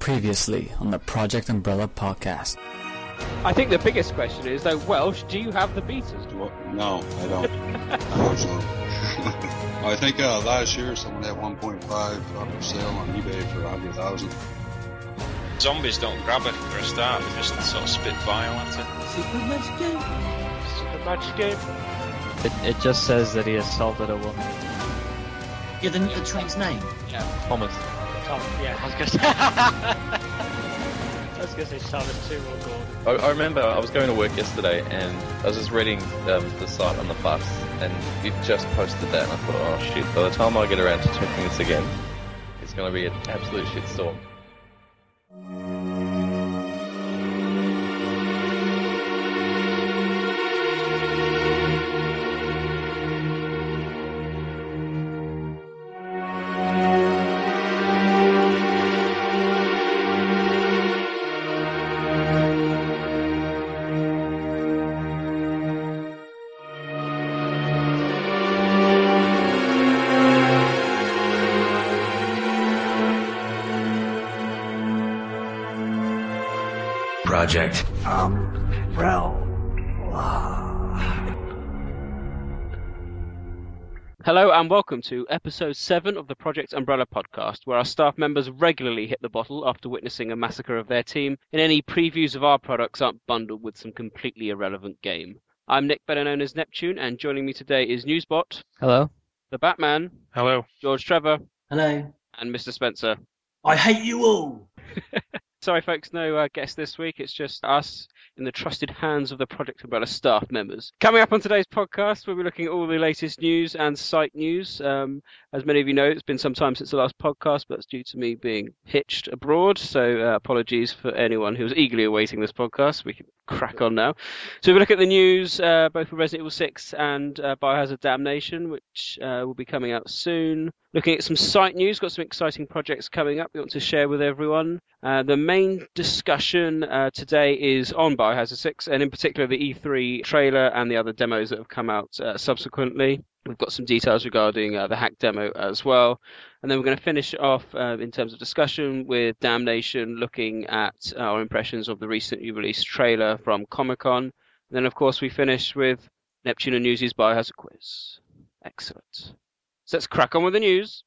Previously on the Project Umbrella podcast. I think the biggest question is, though, Welsh, do you have the beaters? Well, no, I don't. I hope so. I think uh, last year someone had 1.5 uh, for sale on eBay for 100,000. Zombies don't grab it for a start, they just sort of spit bile at it. Secret magic game. The magic game. It, it just says that he assaulted a woman. Yeah, the, the train's name. Yeah. Thomas. Tom, yeah, I was gonna say. I was gonna say or Gordon. I, I remember I was going to work yesterday and I was just reading um, the site on the bus and you just posted that and I thought, oh shit, by the time I get around to checking this again, it's to be an absolute shitstorm. Project um, uh, Hello and welcome to episode 7 of the Project Umbrella podcast, where our staff members regularly hit the bottle after witnessing a massacre of their team, and any previews of our products aren't bundled with some completely irrelevant game. I'm Nick, better known as Neptune, and joining me today is Newsbot, Hello? the Batman, Hello. George Trevor, Hello. and Mr. Spencer. I hate you all. Sorry, folks, no uh, guest this week. It's just us in the trusted hands of the Project Umbrella staff members. Coming up on today's podcast, we'll be looking at all the latest news and site news. Um, as many of you know, it's been some time since the last podcast, but it's due to me being hitched abroad. So uh, apologies for anyone who was eagerly awaiting this podcast. We can crack on now. So we look at the news, uh, both for Resident Evil 6 and uh, Biohazard Damnation, which uh, will be coming out soon. Looking at some site news, got some exciting projects coming up we want to share with everyone. Uh, the main discussion uh, today is on Biohazard 6, and in particular the E3 trailer and the other demos that have come out subsequently. We've got some details regarding uh, the hack demo as well. And then we're going to finish off uh, in terms of discussion with Damnation, looking at our impressions of the recently released trailer from Comic Con. Then, of course, we finish with Neptune and Newsies Biohazard quiz. Excellent. So let's crack on with the news.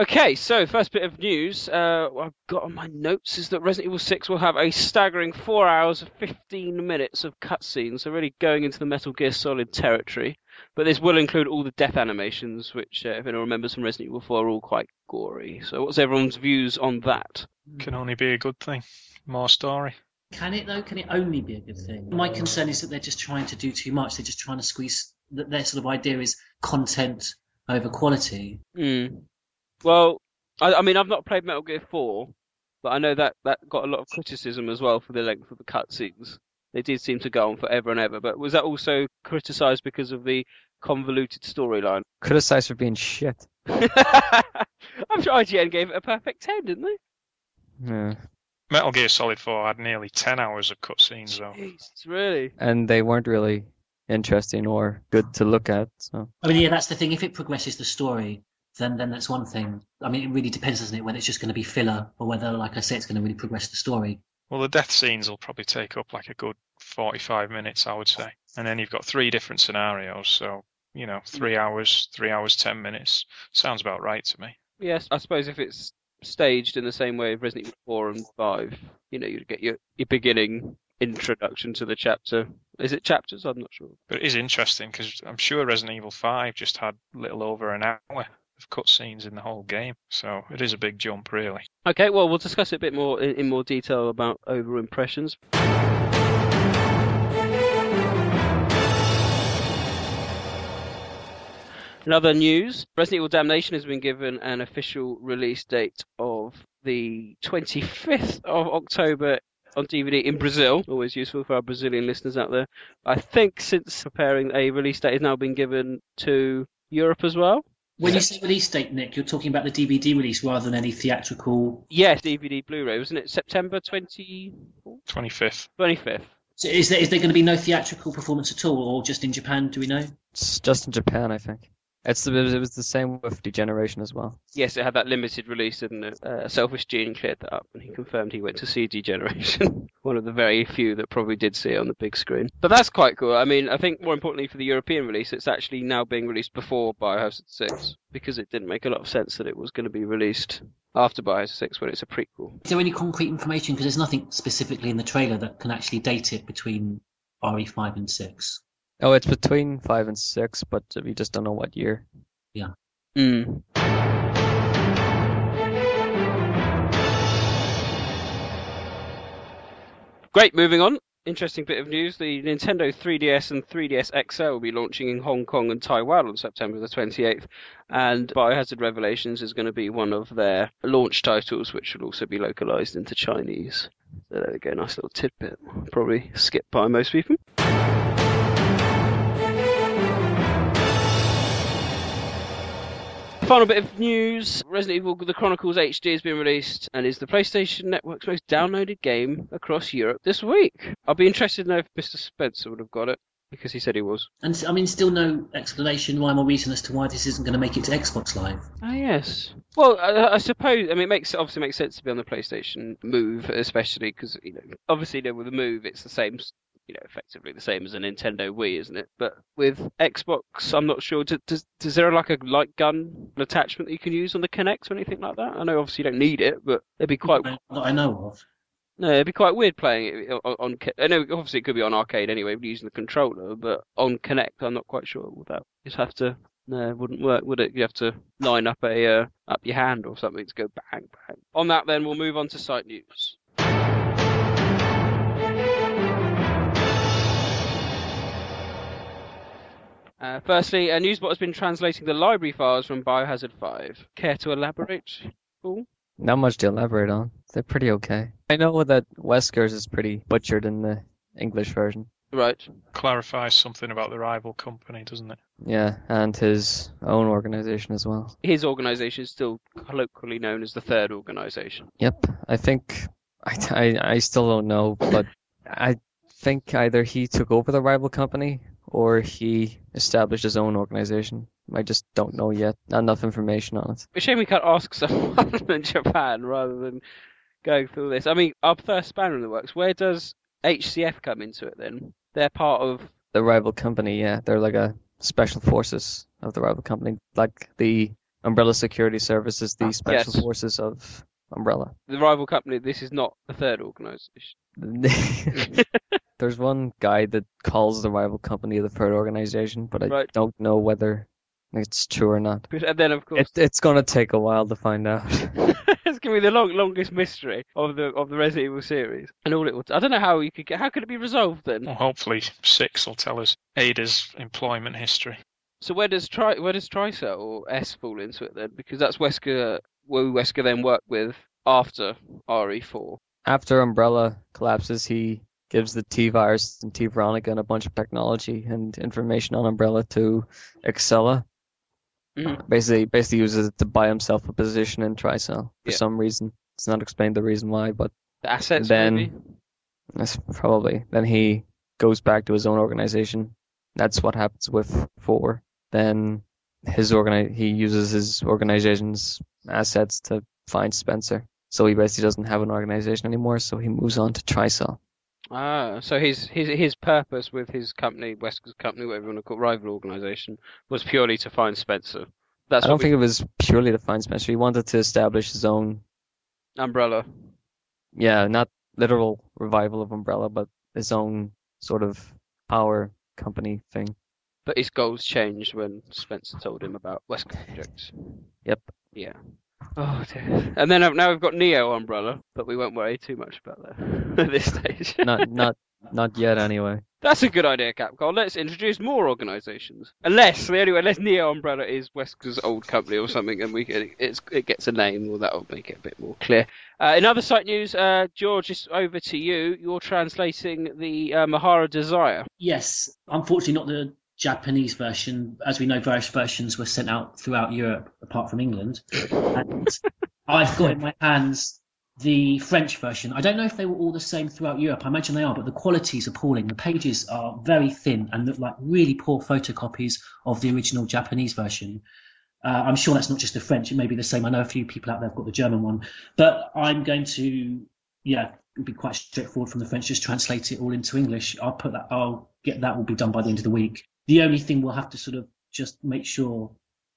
Okay, so first bit of news uh, I've got on my notes is that Resident Evil 6 will have a staggering 4 hours and 15 minutes of cutscenes, so really going into the Metal Gear Solid territory. But this will include all the death animations, which, uh, if anyone remembers from Resident Evil 4, are all quite gory. So what's everyone's views on that? Can only be a good thing. More story. Can it though? Can it only be a good thing? My concern is that they're just trying to do too much. They're just trying to squeeze. That their sort of idea is content over quality. Hmm. Well, I, I mean, I've not played Metal Gear 4, but I know that that got a lot of criticism as well for the length of the cutscenes. They did seem to go on forever and ever, but was that also criticised because of the convoluted storyline? Criticized for being shit. I'm sure IGN gave it a perfect 10, didn't they? Yeah. Metal Gear Solid 4 had nearly 10 hours of cutscenes, though. Jesus, really? And they weren't really interesting or good to look at. So I mean, yeah, that's the thing. If it progresses the story, then then that's one thing. I mean, it really depends, doesn't it, whether it's just going to be filler or whether, like I say, it's going to really progress the story. Well, the death scenes will probably take up like a good 45 minutes, I would say. And then you've got three different scenarios, so, you know, mm. three hours, three hours, 10 minutes. Sounds about right to me. Yes, I suppose if it's staged in the same way as Resident Evil 4 and 5, you know, you'd get your, your beginning introduction to the chapter. Is it chapters? I'm not sure. But it is interesting because I'm sure Resident Evil 5 just had little over an hour of cutscenes in the whole game. So it is a big jump, really. Okay, well, we'll discuss it a bit more in, more detail about over impressions. In other news, Resident Evil Damnation has been given an official release date of the 25th of October on DVD in Brazil. Always useful for our Brazilian listeners out there. I think since preparing a release date has now been given to Europe as well. When you say release date, Nick, you're talking about the DVD release rather than any theatrical. Yes, DVD Blu-ray, wasn't it? September 20... 25th. 25th. So is there is there going to be no theatrical performance at all, or just in Japan? Do we know? it's just in Japan, I think. It's the, it was the same with Degeneration as well. Yes, it had that limited release, didn't it? Uh, Selfish Gene cleared that up, and he confirmed he went to see Degeneration. One of the very few that probably did see it on the big screen. But that's quite cool. I mean, I think more importantly for the European release, it's actually now being released before Biohazard 6 because it didn't make a lot of sense that it was going to be released after Biohazard 6 when it's a prequel. Is there any concrete information? Because there's nothing specifically in the trailer that can actually date it between RE5 and 6. Oh, it's between five and six, but we just don't know what year. Mm. Great, moving on. Interesting bit of news. The Nintendo 3DS and 3DS XL will be launching in Hong Kong and Taiwan on September the 28th. And Biohazard Revelations is going to be one of their launch titles, which will also be localized into Chinese. So there we go, nice little tidbit. Probably skipped by most people. Final bit of news Resident Evil The Chronicles HD has been released and is the PlayStation Network's most downloaded game across Europe this week. I'll be interested to know if Mr. Spencer would have got it because he said he was. And I mean, still no explanation, rhyme or reason as to why this isn't going to make it to Xbox Live. Ah, yes. Well, I, I suppose. I mean, it makes obviously makes sense to be on the PlayStation Move, especially because you know, obviously, you know, with the Move, it's the same. You know, effectively the same as a Nintendo Wii, isn't it? But with Xbox, I'm not sure. Does, does, is there like a light gun attachment that you can use on the Kinect or anything like that? I know obviously you don't need it, but it'd be quite That I know of. no, it'd be quite weird playing it on. on I know obviously it could be on arcade anyway, using the controller, but on Kinect, I'm not quite sure. Would that you'd have to? No, it wouldn't work, would it? You have to line up a uh, up your hand or something to go bang bang. On that, then we'll move on to site news. Uh, firstly, a newsbot has been translating the library files from Biohazard 5. Care to elaborate? Paul? Not much to elaborate on. They're pretty okay. I know that Wesker's is pretty butchered in the English version. Right. Clarifies something about the rival company, doesn't it? Yeah, and his own organization as well. His organisation is still colloquially known as the Third Organisation. Yep, I think I, I, I still don't know, but I think either he took over the rival company or he established his own organization. I just don't know yet. Not enough information on it. It's a shame we can't ask someone in Japan rather than going through this. I mean, our first spanner in the works. Where does HCF come into it then? They're part of. The rival company, yeah, they're like a special forces of the rival company, like the Umbrella Security Service is the ah, special Yes. forces of Umbrella. The rival company. This is not the third organisation. There's one guy that calls the rival company the third organization, but I Right. don't know whether it's true or not. And then, of course, It, it's gonna take a while to find out. it's going to be the long, longest mystery of the of the Resident Evil series. And all it will. I don't know how you could get. How could it be resolved then? Well, hopefully six will tell us Ada's employment history. So where does Tri where does Tricell or S fall into it then? Because that's Wesker. Where Wesker then worked with after RE4. After Umbrella collapses, he gives the T virus and T Veronica and a bunch of technology and information on Umbrella to Excella. Mhm. Basically, basically uses it to buy himself a position in Tricell for Yeah. some reason. It's not explained the reason why, but The assets Then- maybe. that's probably. Then he goes back to his own organization. That's what happens with four. Then his organi- he uses his organization's assets to find Spencer. So he basically doesn't have an organization anymore, so he moves on to Tricell. Ah, so his his his purpose with his company, Wesker's company, whatever you want to call it, rival organisation, was purely to find Spencer. That's I don't what think it was purely to find Spencer. He wanted to establish his own, Umbrella. yeah, not literal revival of Umbrella, but his own sort of power company thing. But his goals changed when Spencer told him about Wesker projects. Yep. Yeah. Oh dear. And then uh, now we've got Neo Umbrella, but we won't worry too much about that at this stage. Not not not yet anyway. That's a good idea, Capcom. Let's introduce more organisations. Unless, anyway, unless Neo Umbrella is Wesker's old company or something, and we can, it's, it gets a name, well, that'll make it a bit more clear. Uh, in other site news, uh, George, it's over to you. You're translating the uh, Marhawa Desire. Yes, unfortunately not the Japanese version. As we know, various versions were sent out throughout Europe, apart from England. And I've got in my hands the French version. I don't know if they were all the same throughout Europe. I imagine they are, but the quality is appalling. The pages are very thin and look like really poor photocopies of the original Japanese version. Uh, I'm sure that's not just the French. It may be the same. I know a few people out there have got the German one, but I'm going to, yeah, it'll be quite straightforward from the French. Just translate it all into English. I'll put that. I'll get that will be done by the end of the week. The only thing we'll have to sort of just make sure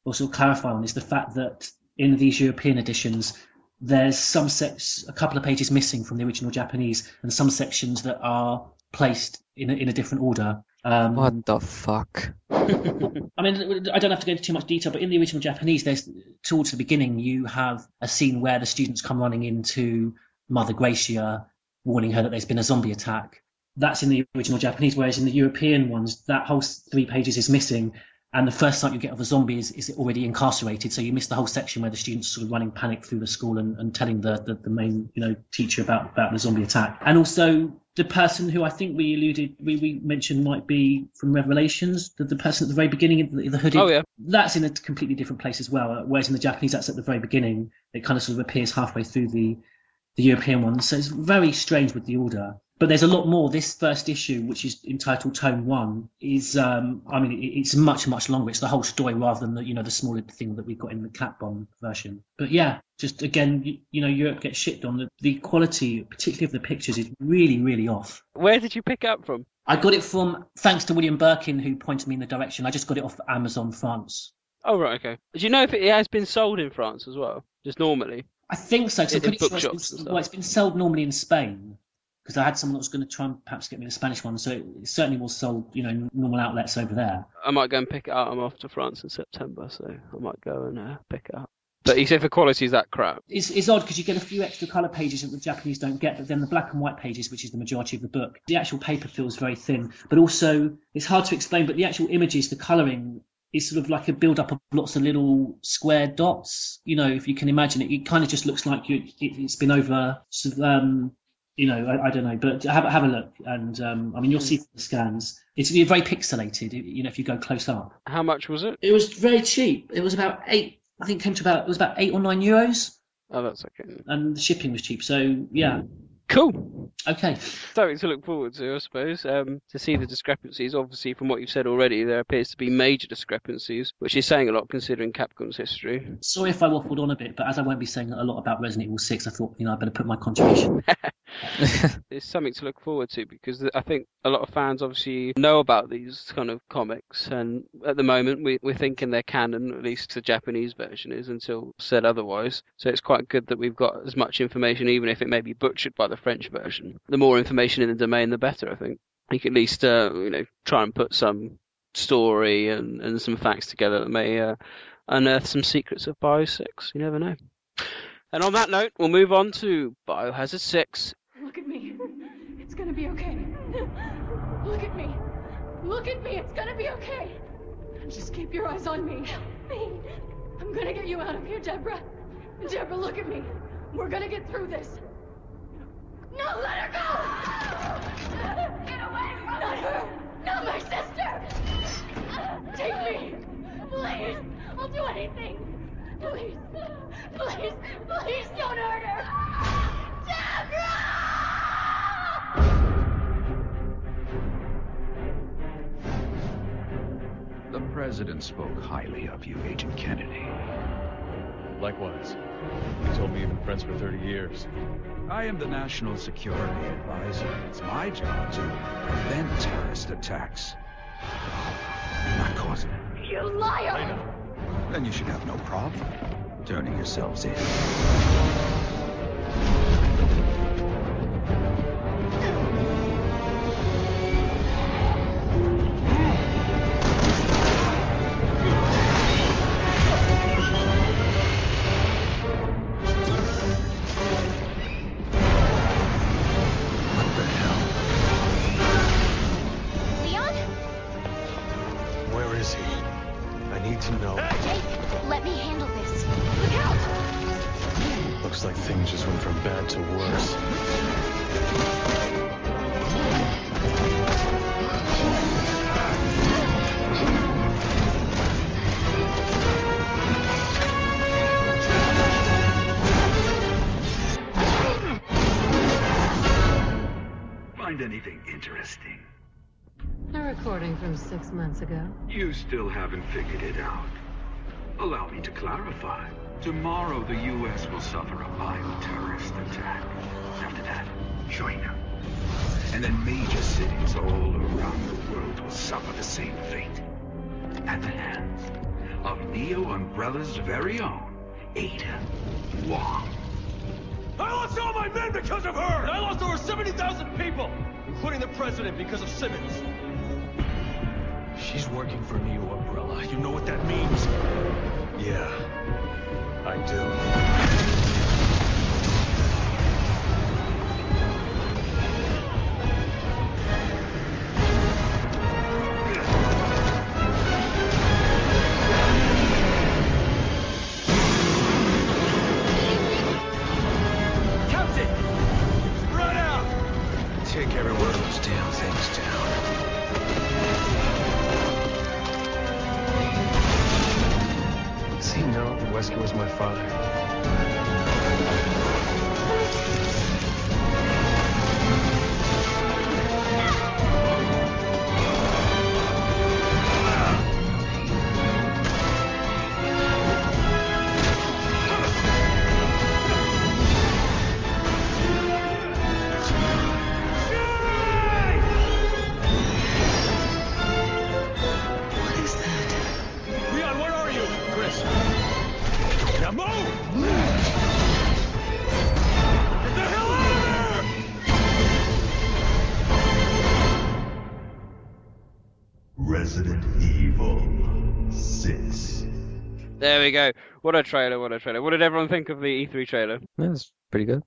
or sort of clarify on is the fact that in these European editions, there's some sects, a couple of pages missing from the original Japanese, and some sections that are placed in a, in a different order. Um, What the fuck? I mean, I don't have to go into too much detail, but in the original Japanese, there's towards the beginning you have a scene where the students come running into Mother Gracia, warning her that there's been a zombie attack. That's in the original Japanese, whereas in the European ones, that whole three pages is missing, and the first sight you get of a zombie is, is already incarcerated. So you miss the whole section where the students sort of running panic through the school and, and telling the, the, the main you know teacher about about the zombie attack, and also the person who I think we alluded we, we mentioned might be from Revelations, the, the person at the very beginning in the, the hooded. Oh, yeah. That's in a completely different place as well. Whereas in the Japanese, that's at the very beginning. It kind of sort of appears halfway through the the European one. So it's very strange with the order. But there's a lot more. This first issue, which is entitled Tome One, is um, I mean, it, it's much much longer. It's the whole story rather than the you know the smaller thing that we've got in the Cat Bomb version. But yeah, just again, you, you know, Europe gets shit on the the quality, particularly of the pictures, is really really off. Where did you pick it up from? I got it from thanks to William Birkin who pointed me in the direction. I just got it off Amazon France. Oh right, okay. Do you know if it has been sold in France as well? Just normally. I think so. 'cause In- sure it's been, well, it's been sold normally in Spain because I had someone that was going to try and perhaps get me the Spanish one. So it certainly was sold, you know, normal outlets over there. I might go and pick it up. I'm off to France in September, so I might go and uh, pick it up. But you said the quality is that crap. It's, it's odd because you get a few extra colour pages that the Japanese don't get, but then the black and white pages, which is the majority of the book, the actual paper feels very thin. But also, it's hard to explain, but the actual images, the colouring, is sort of like a build up of lots of little square dots. You know, if you can imagine it, it kind of just looks like you, it, it's been over, sort of, um, you know, I, I don't know, but have, a- have a look. And um, I mean, you'll see from the scans. It's very pixelated, you know, if you go close up. How much was it? It was very cheap. It was about eight, I think it came to about, it was about eight or nine euros. Oh, that's okay. And the shipping was cheap. So, yeah. Cool. Okay. Something to look forward to, I suppose. Um, to see the discrepancies. Obviously, from what you've said already, there appears to be major discrepancies, which is saying a lot considering Capcom's history. Sorry if I waffled on a bit, but as I won't be saying a lot about Resident Evil 6, I thought, you know, I better put my contribution. it's something to look forward to because I think a lot of fans obviously know about these kind of comics, and at the moment we, we're thinking they're canon, at least the Japanese version is, until said otherwise. So it's quite good that we've got as much information, even if it may be butchered by the French version. The more information in the domain, the better, I think. You can at least, uh, you know, try and put some story and, and some facts together that may uh, unearth some secrets of Bio 6. You never know. And on that note, we'll move on to Biohazard 6 Look at me. It's gonna be okay. Look at me. Look at me. It's gonna be okay. Just keep your eyes on me. Me. I'm gonna get you out of here, Deborah. Deborah, look at me. We're gonna get through this. No, let her go! Get away from Not her! Not my sister! Take me! Please! I'll do anything! Please! Please! Please don't hurt her! Deborah! The president spoke highly of you, Agent Kennedy. Likewise. He told me you've been friends for 30 years. I am the National Security Advisor. It's my job to prevent terrorist attacks, not causing them. You liar! Then you should have no problem turning yourselves in. Still haven't figured it out. Allow me to clarify. Tomorrow, the U.S. will suffer a mild terrorist attack. After that, China. And then major cities all around the world will suffer the same fate. At the hands of Neo Umbrella's very own, Ada Wong. I lost all my men because of her! And I lost over 70,000 people, including the president because of Simmons. She's working for Neo Umbrella. You know what that means? Yeah, I do. We go. What a trailer! What a trailer! What did everyone think of the E3 trailer? That was pretty good.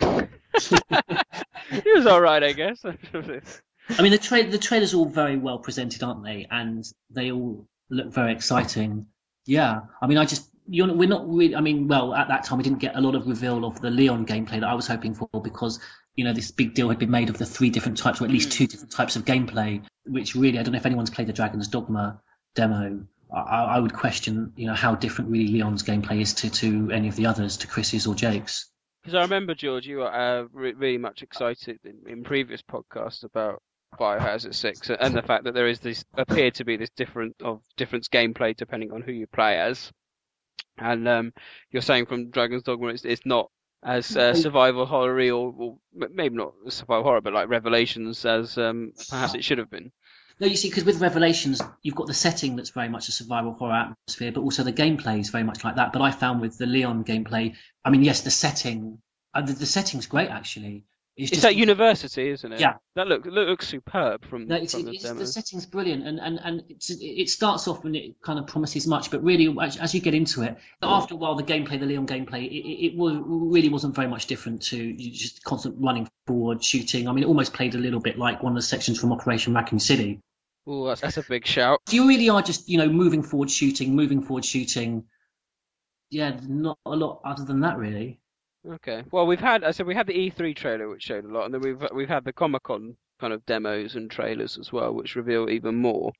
it was all right, I guess. I mean, the tra- the trailers are all very well presented, aren't they? And they all look very exciting. Yeah, I mean, I just you're not, we're not really. I mean, well, at that time we didn't get a lot of reveal of the Leon gameplay that I was hoping for because you know this big deal had been made of the three different types, or at least hmm. two different types of gameplay. Which really, I don't know if anyone's played the Dragon's Dogma demo. I, I would question, you know, how different really Leon's gameplay is to to any of the others, to Chris's or Jake's. Because I remember George, you were uh, re- really much excited in, in previous podcasts about Biohazard Six and the fact that there is this appeared to be this different of different gameplay depending on who you play as. And um, you're saying from Dragon's Dogma, it's, it's not as uh, survival horror or, or maybe not survival horror, but like Revelations as um, perhaps it should have been. No, you see, because with Revelations, you've got the setting that's very much a survival horror atmosphere, but also the gameplay is very much like that. But I found with the Leon gameplay, I mean, yes, the setting, uh, the, the setting's great actually. It's, just- that university, isn't it? Yeah. That look look looks superb from, No, it's, from the it's, demo. the setting's brilliant, and and and it's, it starts off and it kind of promises much, but really, as, as you get into it, after a while, the gameplay, the Leon gameplay, it, it, it really wasn't very much different to just constant running forward, shooting. I mean, it almost played a little bit like one of the sections from Operation Raccoon City. Oh, that's, that's a big shout. You really are just you know moving forward, shooting, moving forward, shooting. Yeah, not a lot other than that, really. Okay. Well, we've had I said we had the E3 trailer which showed a lot, and then we've we've had the Comic Con kind of demos and trailers as well, which reveal even more.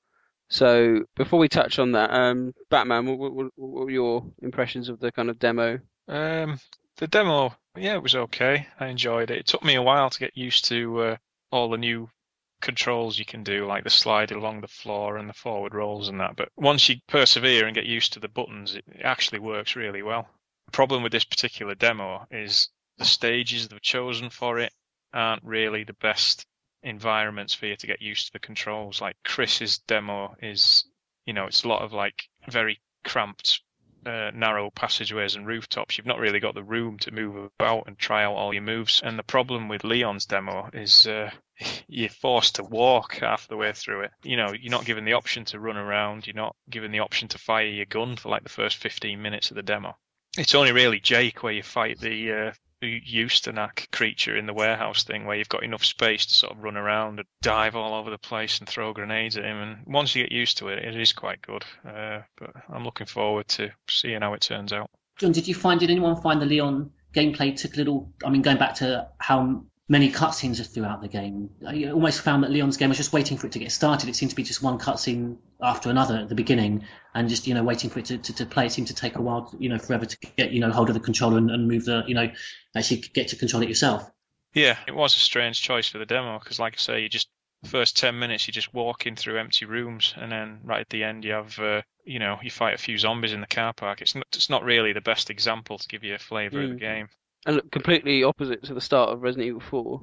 So before we touch on that, um, Batman, what, what, what were your impressions of the kind of demo? Um, the demo, yeah, it was okay. I enjoyed it. It took me a while to get used to uh, all the new controls you can do, like the slide along the floor and the forward rolls and that. But once you persevere and get used to the buttons, it, actually works really well. The problem with this particular demo is the stages they've chosen for it aren't really the best environments for you to get used to the controls. Like Chris's demo is, you know, it's a lot of like very cramped uh, narrow passageways and rooftops, you've not really got the room to move about and try out all your moves. And the problem with Leon's demo is uh, you're forced to walk half the way through it. You know, you're not given the option to run around. You're not given the option to fire your gun for like the first 15 minutes of the demo. It's only really Jake where you fight the uh, the Ustanak creature in the warehouse thing, where you've got enough space to sort of run around and dive all over the place and throw grenades at him. And once you get used to it, it is quite good. Uh, but I'm looking forward to seeing how it turns out. John, did you find did anyone find the Leon gameplay took a little? I mean, going back to how many cutscenes throughout the game, I almost found that Leon's game was just waiting for it to get started. It seemed to be just one cutscene after another at the beginning, and just you know waiting for it to, to, to play. It seemed to take a while, you know, forever to get you know hold of the controller and, and move the you know actually get to control it yourself. Yeah, it was a strange choice for the demo because, like I say, you just first ten minutes you're just walking through empty rooms, and then right at the end you have, uh, you know, you fight a few zombies in the car park. It's not, it's not really the best example to give you a flavour of the Mm. game. And look, completely opposite to the start of Resident Evil 4.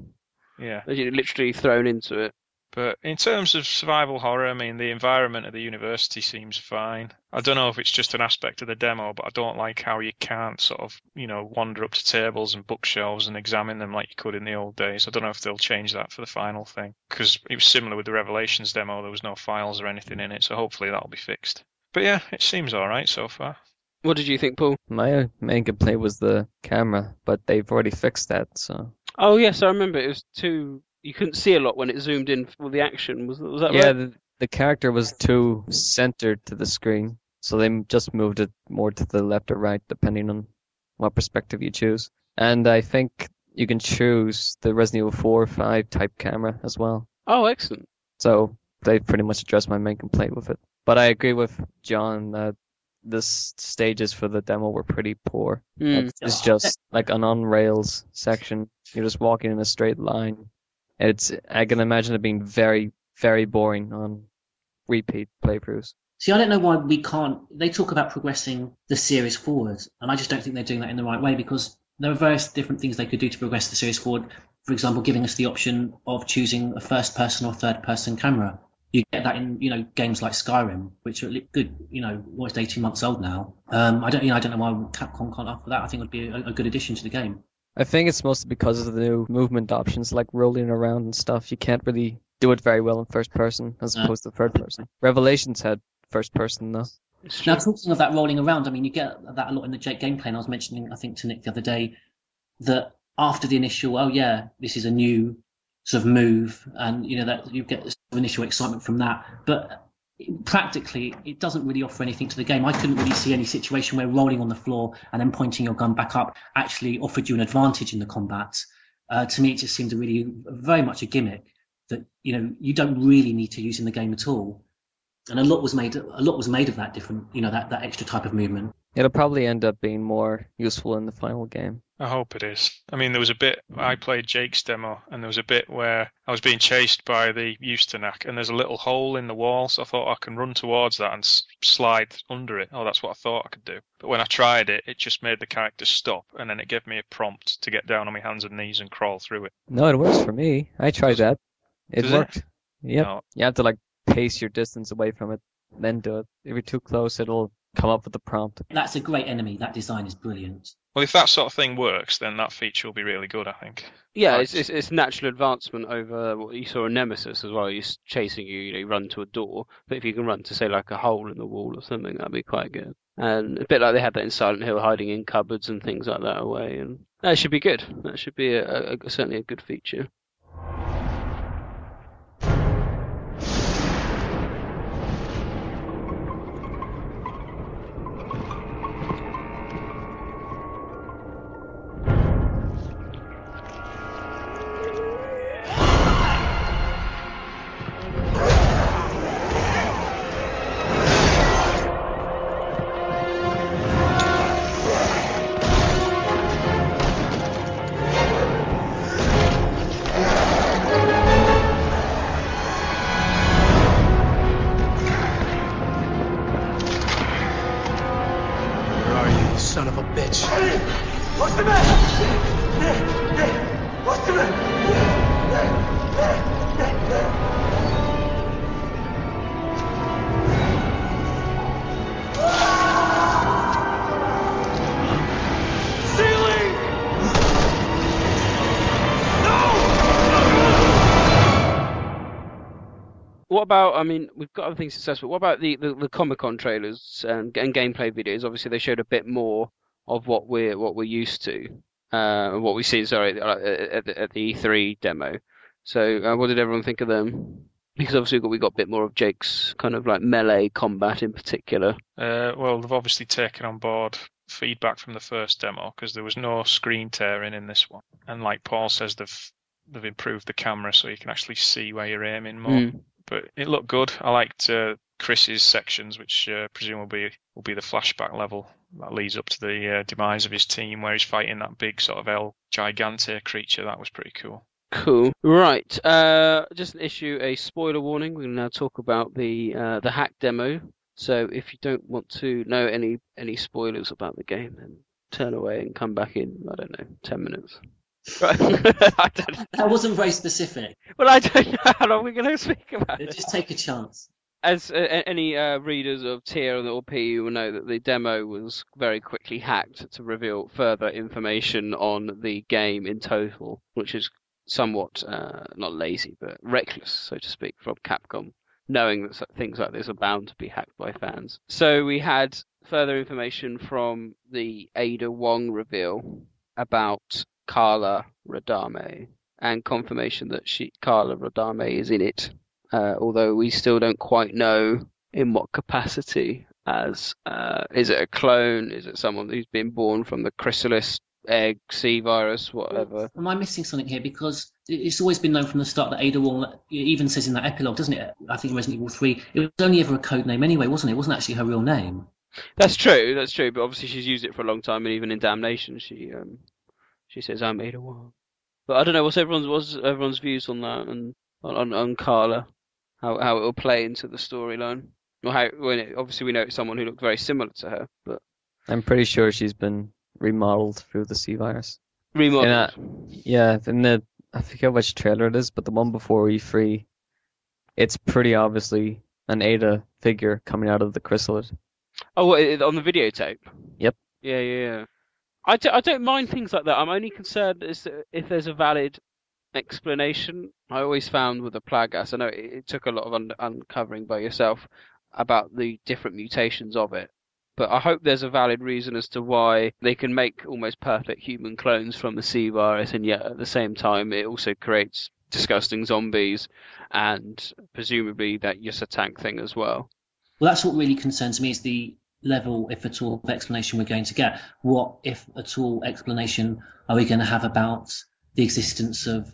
Yeah. As you're literally thrown into it. But in terms of survival horror, I mean, the environment of the university seems fine. I don't know if it's just an aspect of the demo, but I don't like how you can't sort of, you know, wander up to tables and bookshelves and examine them like you could in the old days. I don't know if they'll change that for the final thing because it was similar with the Revelations demo. There was no files or anything in it, so hopefully that'll be fixed. But yeah, it seems all right so far. What did you think, Paul? My main complaint was the camera, but they've already fixed that, so Oh yes, I remember. It was too. You couldn't see a lot when it zoomed in for the action. Was was that yeah, right? the, the character was too centered to the screen, so they just moved it more to the left or right depending on what perspective you choose. And I think you can choose the Resident Evil 4 or 5 type camera as well. Oh, excellent. So they pretty much addressed my main complaint with it. But I agree with John that the stages for the demo were pretty poor. Mm. It's, it's just like an on rails section. You're just walking in a straight line. It's I can imagine it being very very boring on repeat playthroughs. See, I don't know why we can't. They talk about progressing the series forward, and I just don't think they're doing that in the right way because there are various different things they could do to progress the series forward. For example, giving us the option of choosing a first-person or third-person camera. You get that in, you know, games like Skyrim, which are good, you know, almost 18 months old now. Um, I don't, you know, I don't know why Capcom can't offer that. I think it would be a, a good addition to the game. I think it's mostly because of the new movement options like rolling around and stuff. You can't really do it very well in first person as No. opposed to third person. Revelations had first person though. Now, talking of that rolling around, I mean, you get that a lot in the Jake gameplay. And I was mentioning, I think, to Nick the other day, that after the initial, oh yeah, this is a new sort of move, and you know that you get initial excitement from that, but practically it doesn't really offer anything to the game. I couldn't really see any situation where rolling on the floor and then pointing your gun back up actually offered you an advantage in the combat. Uh, to me, it just seemed a really very much a gimmick that you know you don't really need to use in the game at all. And a lot was made a lot was made of that different, you know, that, that extra type of movement. It'll probably end up being more useful in the final game. I hope it is. I mean, there was a bit, I mm. played Jake's demo, and there was a bit where I was being chased by the Ustanak, and there's a little hole in the wall, so I thought I can run towards that and s- slide under it. Oh, that's what I thought I could do. But when I tried it, it just made the character stop, and then it gave me a prompt to get down on my hands and knees and crawl through it. No, it works for me. I tried that. It Does it? worked. Yep. No. You have to like pace your distance away from it, then do it. If you're too close, it'll come up with the prompt. That's a great enemy. That design is brilliant. Well, if that sort of thing works, then that feature will be really good, I think. Yeah, Right. it's, it's it's natural advancement over what you saw in Nemesis as well. He's chasing you, you know, you run to a door, but if you can run to say like a hole in the wall or something, that'd be quite good. And a bit like they had that in Silent Hill, hiding in cupboards and things like that away, and that should be good. That should be a, a, certainly a good feature. What about? I mean, we've got other things but what about the the, the Comic Con trailers and, and gameplay videos? Obviously, they showed a bit more of what we're what we're used to, uh, what we see. Sorry, uh, at the, at the E3 demo. So, uh, what did everyone think of them? Because obviously, we got, we got a bit more of Jake's kind of like melee combat in particular. Uh, well, they've obviously taken on board feedback from the first demo because there was no screen tearing in this one, and like Paul says, they've they've improved the camera so you can actually see where you're aiming more. Mm. But it looked good. I liked uh, Chris's sections, which uh, presumably will be the flashback level that leads up to the uh, demise of his team, where he's fighting that big sort of El Gigante creature. That was pretty cool. Cool. Right. Uh, just issue a spoiler warning. We're going to now talk about the uh, the hack demo. So if you don't want to know any any spoilers about the game, then turn away and come back in. I don't know, ten minutes. Right. I don't, That wasn't very specific. well, I don't know how long we're going to speak about it. Just take a chance. As uh, any uh, readers of Tier or PE will know that the demo was very quickly hacked to reveal further information on the game in total, which is somewhat uh, not lazy but reckless, so to speak, from Capcom, knowing that things like this are bound to be hacked by fans. So we had further information from the Ada Wong reveal about Carla Radame and confirmation that she Carla Radame is in it uh, although we still don't quite know in what capacity. As uh, is it a clone? Is it someone who's been born from the chrysalis egg, C virus, whatever? Am I missing something here? Because it's always been known from the start that Ada Wong, even says in that epilogue, doesn't it? I think Resident Evil 3, it was only ever a code name anyway, wasn't it? It wasn't actually her real name. That's true. That's true. But obviously she's used it for a long time, and even in Damnation, she um she says I'm Ada Wong. But I don't know what's everyone's what's everyone's views on that and on on, Carla, how how it will play into the storyline. Or how when it, obviously we know it's someone who looked very similar to her, but I'm pretty sure she's been remodeled through the C virus. remodeled. In a- yeah, in the I forget which trailer it is, but the one before E3, it's pretty obviously an Ada figure coming out of the chrysalid. Oh, what, on the videotape? Yep. Yeah, yeah, yeah. I, do, I don't mind things like that. I'm only concerned to if there's a valid explanation. I always found with the Plagas, I know it, it took a lot of un- uncovering by yourself about the different mutations of it. But I hope there's a valid reason as to why they can make almost perfect human clones from the C virus, and yet at the same time it also creates disgusting zombies and presumably that Ustanak thing as well. Well, that's what really concerns me is the level, if at all, of explanation we're going to get. What, if at all, explanation are we going to have about the existence of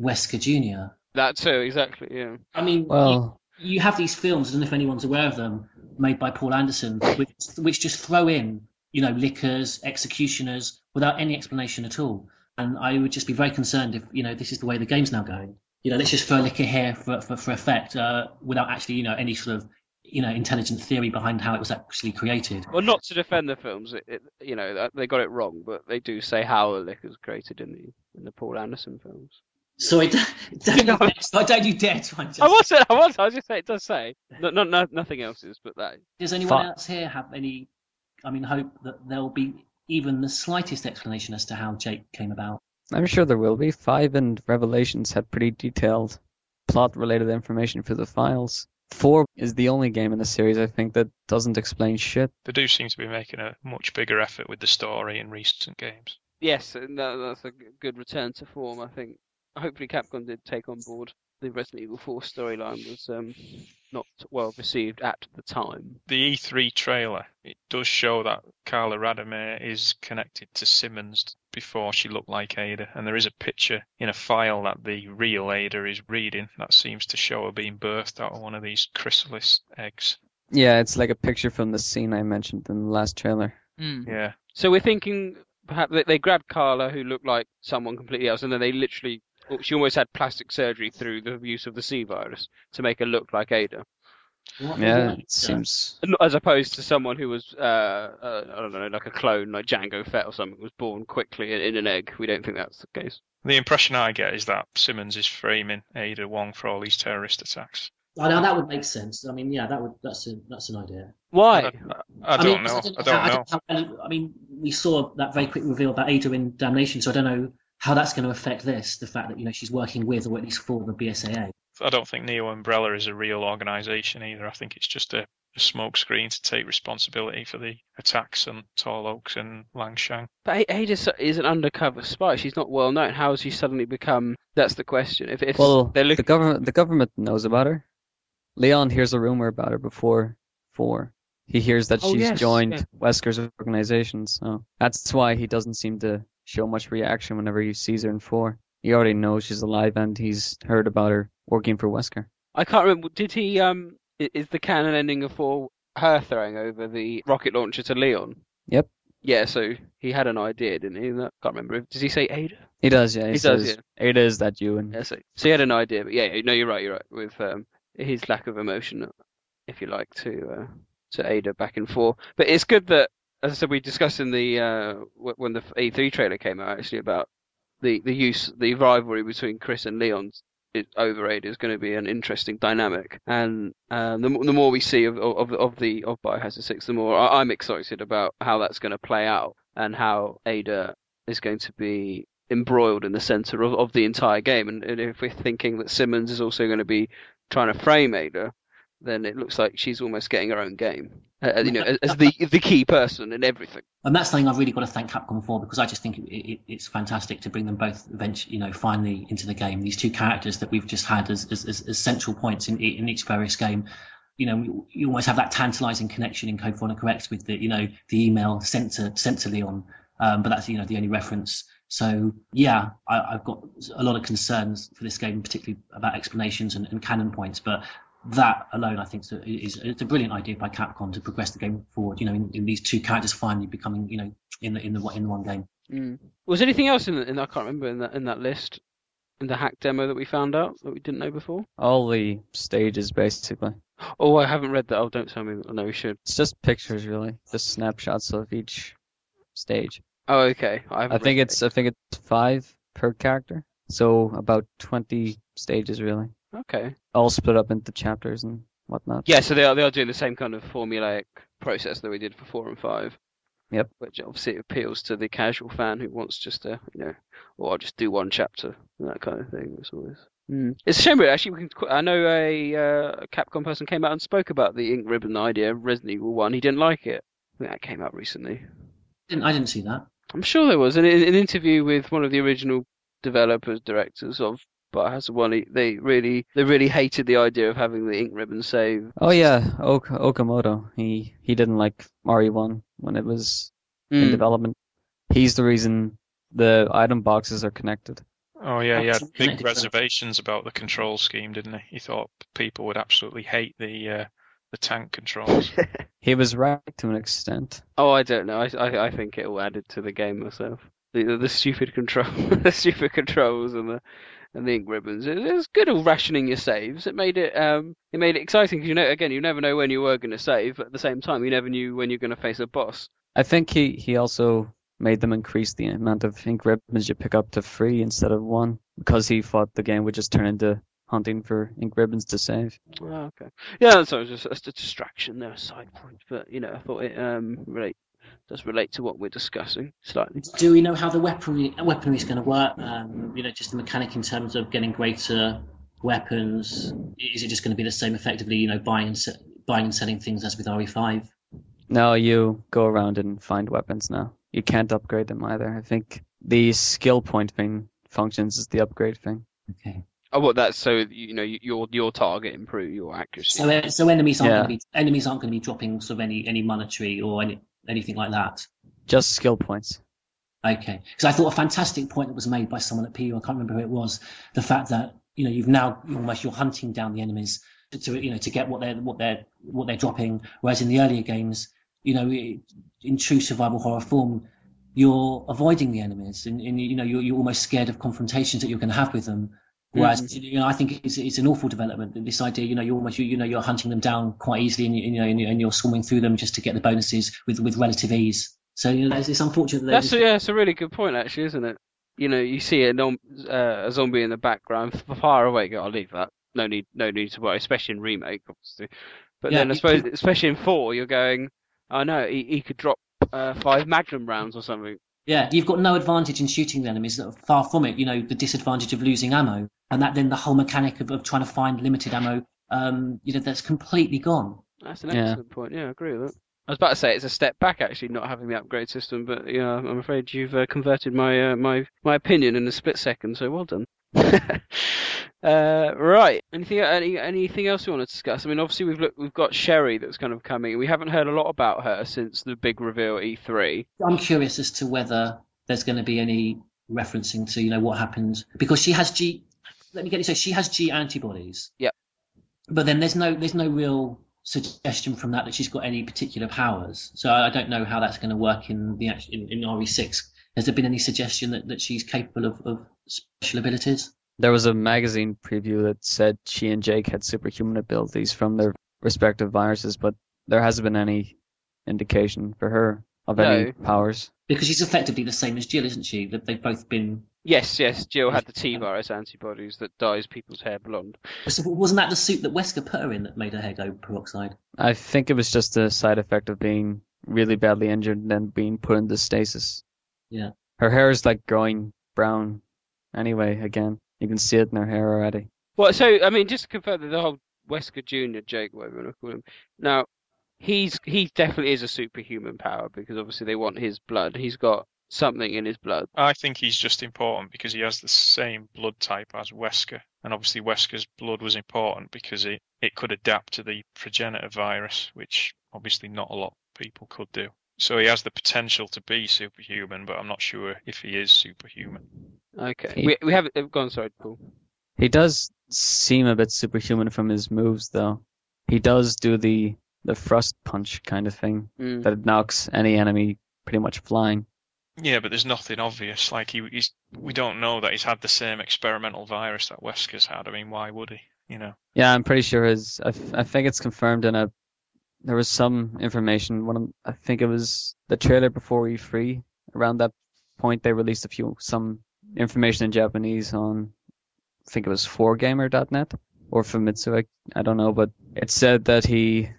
Wesker Jr.? That too, exactly. Yeah. I mean, Well, you, you have these films, I don't know if anyone's aware of them, made by Paul Anderson, which, which just throw in, you know, lickers, executioners, without any explanation at all. And I would just be very concerned if, you know, this is the way the game's now going. You know, let's just throw a licker here for, for, for effect, uh, without actually, you know, any sort of, you know, intelligent theory behind how it was actually created. Well, not to defend the films, it, it, you know they got it wrong, but they do say how the licker's created in the in the Paul Anderson films. So it, don't, you dare, don't you dare try and I just... wasn't. I was. I was just saying. It does say. No, no, no, nothing else is, but that. Does anyone Fuck. else here have any, I mean, hope that there will be even the slightest explanation as to how Jake came about? I'm sure there will be. Five and Revelations had pretty detailed plot-related information for the files. Four is the only game in the series I think that doesn't explain shit. They do seem to be making a much bigger effort with the story in recent games. Yes, and that, that's a good return to form. I think. Hopefully, Capcom did take on board the Resident Evil 4 storyline was um, not well received at the time. The E3 trailer, it does show that Carla Radames is connected to Simmons before she looked like Ada, and there is a picture in a file that the real Ada is reading that seems to show her being birthed out of one of these chrysalis eggs. Yeah, it's like a picture from the scene I mentioned in the last trailer. Yeah. So we're thinking perhaps they, they grabbed Carla, who looked like someone completely else, and then they literally. She almost had plastic surgery through the use of the C virus to make her look like Ada. Yeah, it seems. As opposed to someone who was, uh, uh, I don't know, like a clone, like Jango Fett or something, was born quickly in, in an egg. We don't think that's the case. The impression I get is that Simmons is framing Ada Wong for all these terrorist attacks. Oh, now that would make sense. I mean, yeah, that would that's a, that's an idea. Why? I, I mean, don't know. I how- don't know. how- I mean, we saw that very quick reveal about Ada in Damnation, so I don't know how that's going to affect this. The fact that you know she's working with, or at least for, the BSAA. I don't think Neo Umbrella is a real organisation either. I think it's just a, a smokescreen to take responsibility for the attacks on Tall Oaks and Lanshiang. But A- Ada is an undercover spy. She's not well known. How has she suddenly become? That's the question. If, if Well, they're the government the government knows about her. Leon hears a rumor about her before four. He hears that Oh, she's yes, joined yeah. Wesker's organization, so that's why he doesn't seem to show much reaction whenever he sees her in four. He already knows she's alive and he's heard about her working for Wesker. I can't remember. Did he? Um, is the canon ending of four her throwing over the rocket launcher to Leon? Yep. Yeah. So he had an idea, didn't he? That can't remember. Does he say Ada? He does, yeah. He, He does, yeah. Ada, is that you? And Yeah. So, so he had an idea, but yeah, no, you're right. You're right with um, his lack of emotion, if you like, to uh, to Ada back and forth. But it's good that, as I said, we discussed in the uh, when the E3 trailer came out actually about the the use the rivalry between Chris and Leon over Ada is going to be an interesting dynamic, and um, the, the more we see of of of the of Biohazard Six, the more I'm excited about how that's going to play out and how Ada is going to be embroiled in the center of, of the entire game. And, and if we're thinking that Simmons is also going to be trying to frame Ada, then it looks like she's almost getting her own game. Uh, you know, as, the the key person and everything. And that's something I've really got to thank Capcom for because I just think it, it, it's fantastic to bring them both eventually, you know, finally into the game. These two characters that we've just had as, as, as, central points in, in each various game. You know, you almost have that tantalizing connection in Code 4 Correct with the, you know, the email sent to, sent to Leon. Um, but that's, you know, the only reference. So yeah, I, I've got a lot of concerns for this game, particularly about explanations and, and canon points. But that alone, I think, is, is it's a brilliant idea by Capcom to progress the game forward. You know, in, in these two characters finally becoming, you know, in the in the in the one game. Mm. Was there anything else in, the, in I can't remember in that in that list in the hack demo that we found out that we didn't know before? all the stages, basically. Oh, I haven't read that. Oh, don't tell me. No, we should. It's just pictures, really. Just snapshots of each stage. Oh, okay. I, I think read it's I think it's five per character, so about twenty stages, really. It. okay. All split up into chapters and whatnot. Yeah, so they are they are doing the same kind of formulaic process that we did for four and five. Yep. Which obviously appeals to the casual fan who wants just to, you know, or I'll just do one chapter, and that kind of thing. It's always. Mm. It's a shame, really. Actually, we can. I know a uh, Capcom person came out and spoke about the ink ribbon idea, of Resident Evil One. He didn't like it. I think that came out recently. Didn't I didn't see that. I'm sure there was an, an interview with one of the original developers, directors of Biohazard One. he- They really, they really hated the idea of having the ink ribbon save. Oh yeah, ok- Okamoto. He he didn't like RE1 when it was in Mm. development. He's the reason the item boxes are connected. Oh yeah, he had big connected them. reservations about the control scheme, didn't he? He thought people would absolutely hate the uh, the tank controls. He was right to an extent. Oh, I don't know. I, I, I think it all added to the game myself. The the, the stupid control, the stupid controls, and the and the ink ribbons. It, was good at rationing your saves. It made it um it made it exciting because you know again you never know when you were going to save, but at the same time you never knew when you're going to face a boss. I think he he also made them increase the amount of ink ribbons you pick up to three instead of one because he thought the game would just turn into hunting for ink ribbons to save. Oh, okay. Yeah, so it was just a distraction there, a side point. But you know, I thought it um relate does relate to what we're discussing slightly. Do we know how the weaponry weaponry is going to work? Um, you know, just the mechanic in terms of getting greater weapons. Is it just going to be the same, effectively? You know, buying and se- buying and selling things as with RE5. No, you go around and find weapons now. You can't upgrade them either. I think the skill point thing functions as the upgrade thing. Okay. Oh, well, that's so you know your your target improve your accuracy. So, uh, so enemies aren't Yeah. going to be enemies aren't going to be dropping sort of any any monetary or any anything like that. Just skill points. Okay, because I thought a fantastic point that was made by someone at PU, I can't remember who it was, the fact that you know you've now almost you're hunting down the enemies to, to you know to get what they're what they're what they're dropping, whereas in the earlier games, you know, in true survival horror form, you're avoiding the enemies, and, and you know you're, you're almost scared of confrontations that you're going to have with them. Whereas you know, I think it's, it's an awful development. This idea, you know, you almost you, you know you're hunting them down quite easily, and you, you know, and, you- and you're swimming through them just to get the bonuses with with relative ease. So you know, it's, it's unfortunate that That's yeah, it's a really good point actually, isn't it? You know, you see a, uh, a zombie in the background far away. Go, I'll leave that. No need, no need to worry, especially in remake, obviously. But Yeah, then I suppose, especially in four, you're going, oh no, he, he could drop uh, five magnum rounds or something. Yeah, you've got no advantage in shooting the enemies. Far from it. You know, the disadvantage of losing ammo, and that then the whole mechanic of, of trying to find limited ammo. Um, you know, that's completely gone. That's an Yeah. excellent point. Yeah, I agree with that. I was about to say it's a step back actually, not having the upgrade system, but yeah, I'm afraid you've uh, converted my uh, my my opinion in a split second. So well done. uh, right. Anything any anything else you want to discuss? I mean, obviously we've looked, we've got Sherry that's kind of coming. We haven't heard a lot about her since the big reveal at E E3. I'm curious as to whether there's going to be any referencing to you know what happened because she has G. Let me get this. So she has G antibodies. Yep. but then there's no there's no real suggestion from that that she's got any particular powers. So I don't know how that's going to work in the in, in RE6. Has there been any suggestion that, that she's capable of, of special abilities? There was a magazine preview that said she and Jake had superhuman abilities from their respective viruses, but there hasn't been any indication for her of any No. powers. Because she's effectively the same as Jill, isn't she? That they've both been. Yes, yes. Jill had the T virus antibodies that dyes people's hair blonde. So wasn't that the suit that Wesker put her in that made her hair go peroxide? I think it was just a side effect of being really badly injured and then being put into stasis. Yeah. Her hair is like growing brown anyway, again. You can see it in her hair already. Well, so I mean, just to confirm that the whole Wesker Junior, Jake, whatever you want to call him. Now, he's he definitely is a superhuman power because obviously they want his blood. He's got something in his blood. I think he's just important because he has the same blood type as Wesker, and obviously Wesker's blood was important because it, it could adapt to the progenitor virus, which obviously not a lot of people could do. So he has the potential to be superhuman, but I'm not sure if he is superhuman. Okay, He- we we haven't uh, gone. Sorry, Paul. He does seem a bit superhuman from his moves, though. He does do the the thrust punch kind of thing Mm. that knocks any enemy pretty much flying. Yeah, but there's nothing obvious. Like he, he's, we don't know that he's had the same experimental virus that Wesker's had. I mean, why would he? You know. Yeah, I'm pretty sure his. I, I think it's confirmed in a. There was some information. One, of- I think it was the trailer before E3. Around that point, they released a few some information in Japanese on. I think it was 4gamer.net or Famitsu. I, I don't know, but it said that he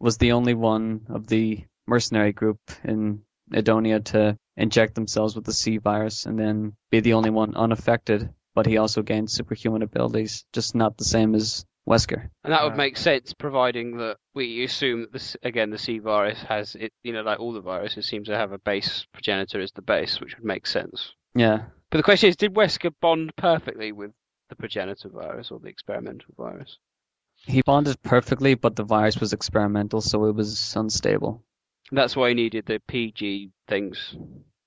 was the only one of the mercenary group in Edonia to inject themselves with the C virus and then be the only one unaffected. But he also gained superhuman abilities, just not the same as Wesker. And that would make sense, providing that we assume that this again the C virus has it. You know, like all the viruses, seems to have a base progenitor as the base, which would make sense. Yeah. But the question is, did Wesker bond perfectly with the progenitor virus or the experimental virus? He bonded perfectly, but the virus was experimental, so it was unstable. And that's why he needed the PG things,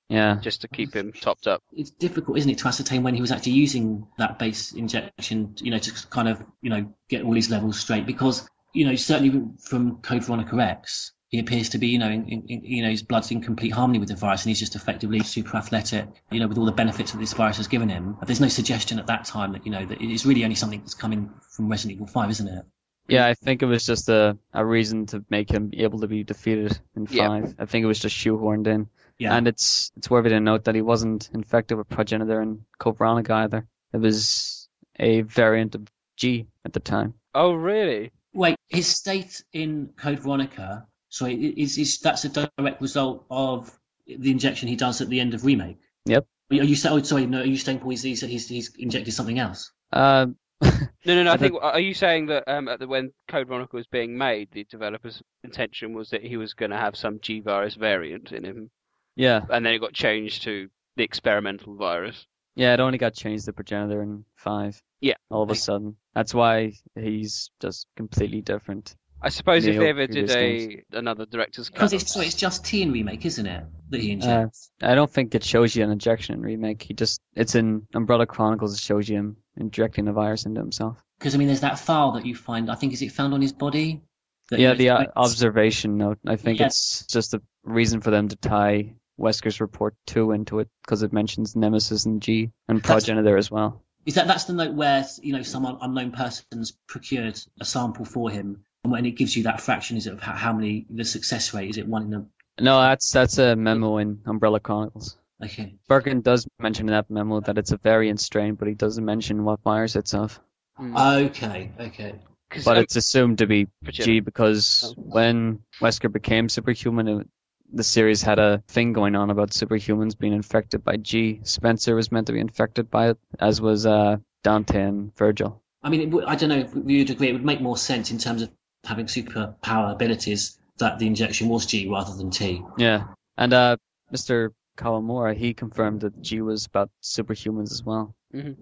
Yeah. just to keep him topped up. It's difficult, isn't it, to ascertain when he was actually using that base injection, you know, to kind of, you know, get all his levels straight. Because, you know, certainly from Code Veronica X, he appears to be, you know, in, in, you know, his blood's in complete harmony with the virus, and he's just effectively super athletic, you know, with all the benefits that this virus has given him. But there's no suggestion at that time that, you know, that it's really only something that's coming from Resident Evil 5, isn't it? Yeah, I think it was just a, a reason to make him able to be defeated in Yeah. five. I think it was just shoehorned in. Yeah. And it's it's worthy to note that he wasn't infected with progenitor and Code Veronica either. It was a variant of G at the time. Oh, really? Wait, his state in Code Veronica, sorry, is, is that's a direct result of the injection he does at the end of Remake? Yep. Are you saying? Oh, sorry, no. Are you saying Paul, he's, he's, he's, he's injected something else? Uh, No, no, no. I I think. Are you saying that um, at the, when Code Veronica was being made, the developer's intention was that he was going to have some G virus variant in him, yeah. and then it got changed to the experimental virus? Yeah, it only got changed to progenitor in five. Yeah. All of a sudden. That's why he's just completely different. I suppose if Neo they ever did a games. another director's Because it's sorry, it's just T in Remake, isn't it? That he Uh. I don't think it shows you an injection in remake. He just it's in Umbrella Chronicles. It shows you him injecting the virus into himself. Because I mean, there's that file that you find. I think is it found on his body? That, yeah, the uh, observation note. I think Yeah. it's just a reason for them to tie Wesker's report two into it because it mentions Nemesis and G and That's- Progenitor as well. Is that that's the note where you know some unknown person's procured a sample for him, and when it gives you that fraction, is it of how, how many the success rate? Is it one in a? No, that's that's a memo in Umbrella Chronicles. Okay. Birkin does mention in that memo that it's a variant strain, but he doesn't mention what virus it's of. Okay. Okay. But it's assumed to be G because when Wesker became superhuman, it, the series had a thing going on about superhumans being infected by G. Spencer was meant to be infected by it, as was uh, Dante and Virgil. I mean, it, would- I don't know if we would agree. It would make more sense in terms of having superpower abilities that the injection was G rather than T. Yeah, and uh, Mr. Kawamura he confirmed that G was about superhumans as well. Mhm.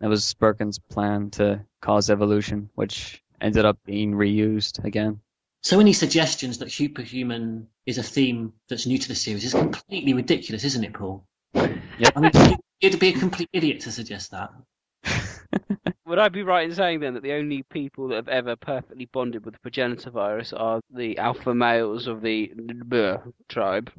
That was Birkin's plan to cause evolution, which ended up being reused again. So any suggestions that superhuman is a theme that's new to the series is completely ridiculous, isn't it, Paul? Yep. I mean, you'd- you'd be a complete idiot to suggest that. Would I be right in saying then that the only people that have ever perfectly bonded with the progenitor virus are the alpha males of the Bleh tribe?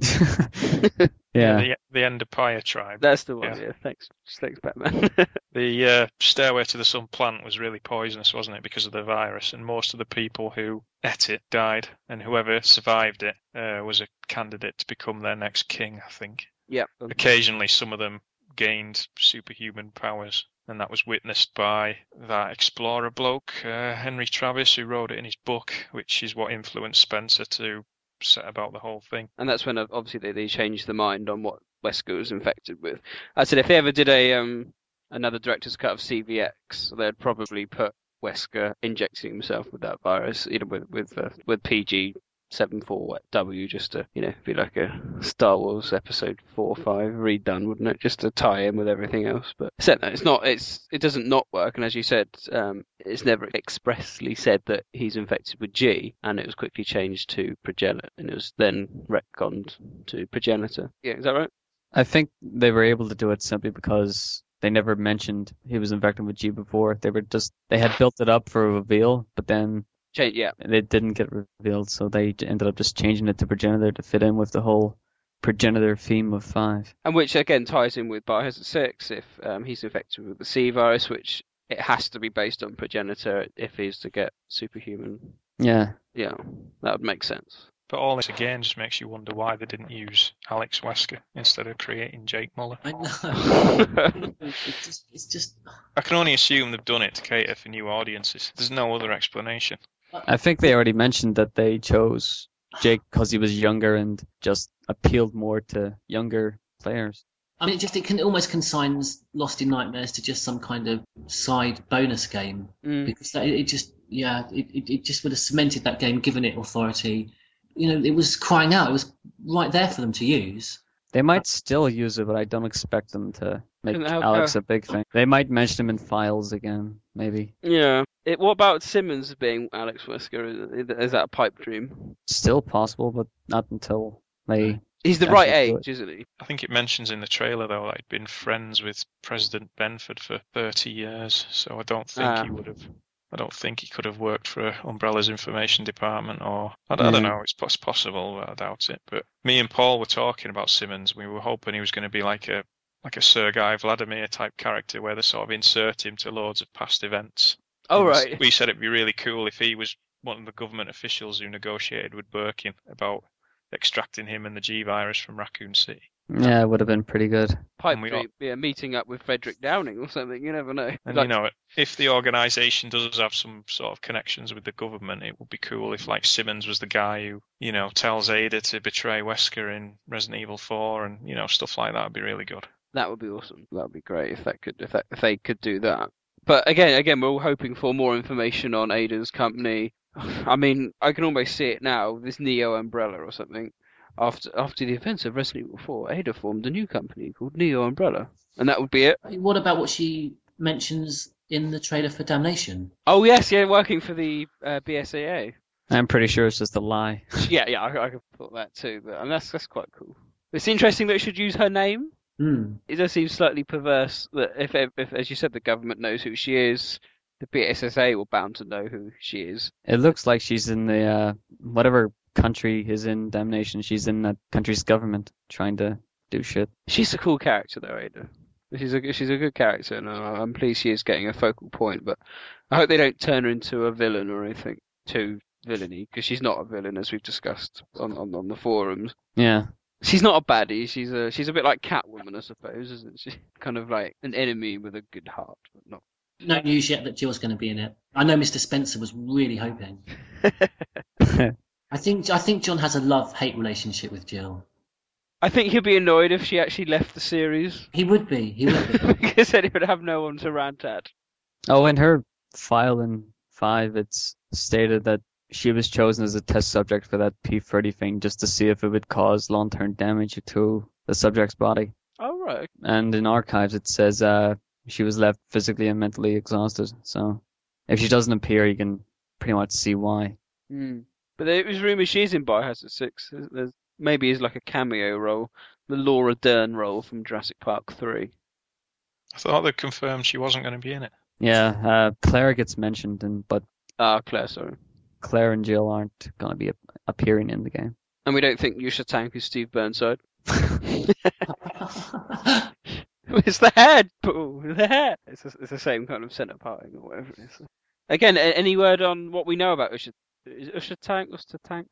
Yeah. The, the Ndipaya tribe. That's the one. Yeah. Yeah. Thanks. Thanks, Batman. The uh, Stairway to the Sun plant was really poisonous, wasn't it, because of the virus? And most of the people who ate it died, and whoever survived it uh, was a candidate to become their next king, I think. yep. Occasionally, some of them gained superhuman powers, and that was witnessed by that explorer bloke, uh, Henry Travis, who wrote it in his book, which is what influenced Spencer to set about the whole thing. and that's when uh, obviously they, they changed the mind on what Wesker was infected with. I said if they ever did a um another director's cut of CVX, they'd probably put Wesker injecting himself with that virus, you know, with with uh, with PG. 74W just to you know be like a Star Wars episode four or five redone wouldn't it? Just to tie in with everything else. But that it's not it's it doesn't not work. And as you said um, it's never expressly said that he's infected with G and it was quickly changed to progenitor and it was then retconned to progenitor. Yeah is that right? I think they were able to do it simply because they never mentioned he was infected with G before. They were just they had built it up for a reveal, but then Change, yeah it didn't get revealed, so they ended up just changing it to progenitor to fit in with the whole progenitor theme of five. and which again ties in with Biohazard 6 if um, he's infected with the C virus which it has to be based on progenitor if he's to get superhuman Yeah. yeah that would make sense But all this again just makes you wonder why they didn't use Alex Wesker instead of creating Jake Muller. I know. it's just, it's just I can only assume they've done it to cater for new audiences. There's no other explanation. I think they already mentioned that they chose Jake because he was younger and just appealed more to younger players. I mean, it just it can almost consigns Lost in Nightmares to just some kind of side bonus game Mm. because that, it just yeah it, it, it just would have cemented that game, given it authority. You know, it was crying out. It was right there for them to use. They might still use it, but I don't expect them to make Alex a big thing. They might mention him in files again, maybe. yeah it, what about Simmons being Alex Wesker is, is that a pipe dream Still possible, but not until they. he's the right age isn't he I think it mentions in the trailer though that he'd been friends with President Benford for 30 years, so I don't think Ah. he would have. I don't think he could have worked for Umbrella's information department, or I, don't- I don't Yeah. know. It's, pos- possible, but I doubt it. But me and Paul were talking about Simmons. We were hoping he was going to be like a like a Sergei Vladimir type character, where they sort of insert him to loads of past events. Oh was- right We said it'd be really cool if he was one of the government officials who negotiated with Birkin about extracting him and the G virus from Raccoon City. Yeah, it would have been pretty good. pipe we dream yeah meeting up with Frederick Downing or something you never know And Like- you know, if the organisation does have some sort of connections with the government, it would be cool if, like, Simmons was the guy who, you know, tells Ada to betray Wesker in Resident Evil 4, and you know, stuff like that would be really good. That would be awesome. That would be great if that could if that, if they could do that. But again, again, we're all hoping for more information on Ada's company. I mean, I can almost see it now. This Neo Umbrella or something. After after the events of Resident Evil 4, Ada formed a new company called Neo Umbrella, and that would be it. What about what she mentions in the trailer for Damnation? Oh yes, yeah, working for the uh, BSAA. I'm pretty sure it's just a lie. Yeah, yeah, I, I could thought that too, but and that's that's quite cool. It's interesting that it should use her name. Hmm. It does seem slightly perverse that if, if, if, as you said, the government knows who she is, the BSAA will bound to know who she is. It looks like she's in the uh, whatever country is in Damnation. She's in that country's government trying to do shit. She's a cool character, though, Ada. She's a she's a good character, and I'm pleased she is getting a focal point. But I hope they don't turn her into a villain or anything too villainy, because she's not a villain, as we've discussed on, on, on the forums. Yeah. She's not a baddie. She's a she's a bit like Catwoman, I suppose, isn't she? Kind of like an enemy with a good heart, but not. No news yet that Jill's going to be in it. I know Mr. Spencer was really hoping. I think I think John has a love hate relationship with Jill. I think he'd be annoyed if she actually left the series. He would be. He would be. because then he would have no one to rant at. Oh, in her file in five, it's stated that she was chosen as a test subject for that P30 thing just to see if it would cause long-term damage to the subject's body. Oh right. And in archives, it says uh, she was left physically and mentally exhausted. So if she doesn't appear, you can pretty much see why. Hmm. But there was rumours she's in Biohazard 6. There's, there's, maybe as like a cameo role, the Laura Dern role from Jurassic Park 3. I thought they confirmed she wasn't going to be in it. Yeah, uh, Claire gets mentioned, and but Ah, Claire, sorry. Claire and Jill aren't going to be ap- appearing in the game. And we don't think Yusha Tank is Steve Burnside. it's the head, Paul. The head. It's, the- it's the same kind of centre parting or whatever it is. Again, a- any word on what we know about Usha? Is Usha Tank? Usha Tank?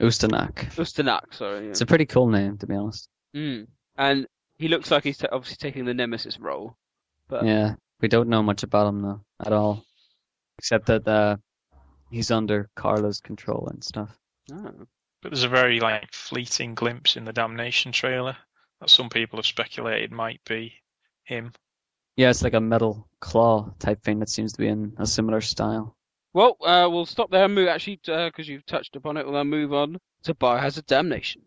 Ustanak. Ustanak, sorry. Yeah. It's a pretty cool name, to be honest. Mm. And he looks like he's t- obviously taking the Nemesis role. But Yeah, we don't know much about him though at all, except that uh, he's under Carla's control and stuff. Oh. But there's a very like fleeting glimpse in the Damnation trailer that some people have speculated might be him. Yeah, it's like a metal claw type thing that seems to be in a similar style. Well, uh, we'll stop there and move, actually, because you've touched upon it, we'll then move on to Biohazard Damnation.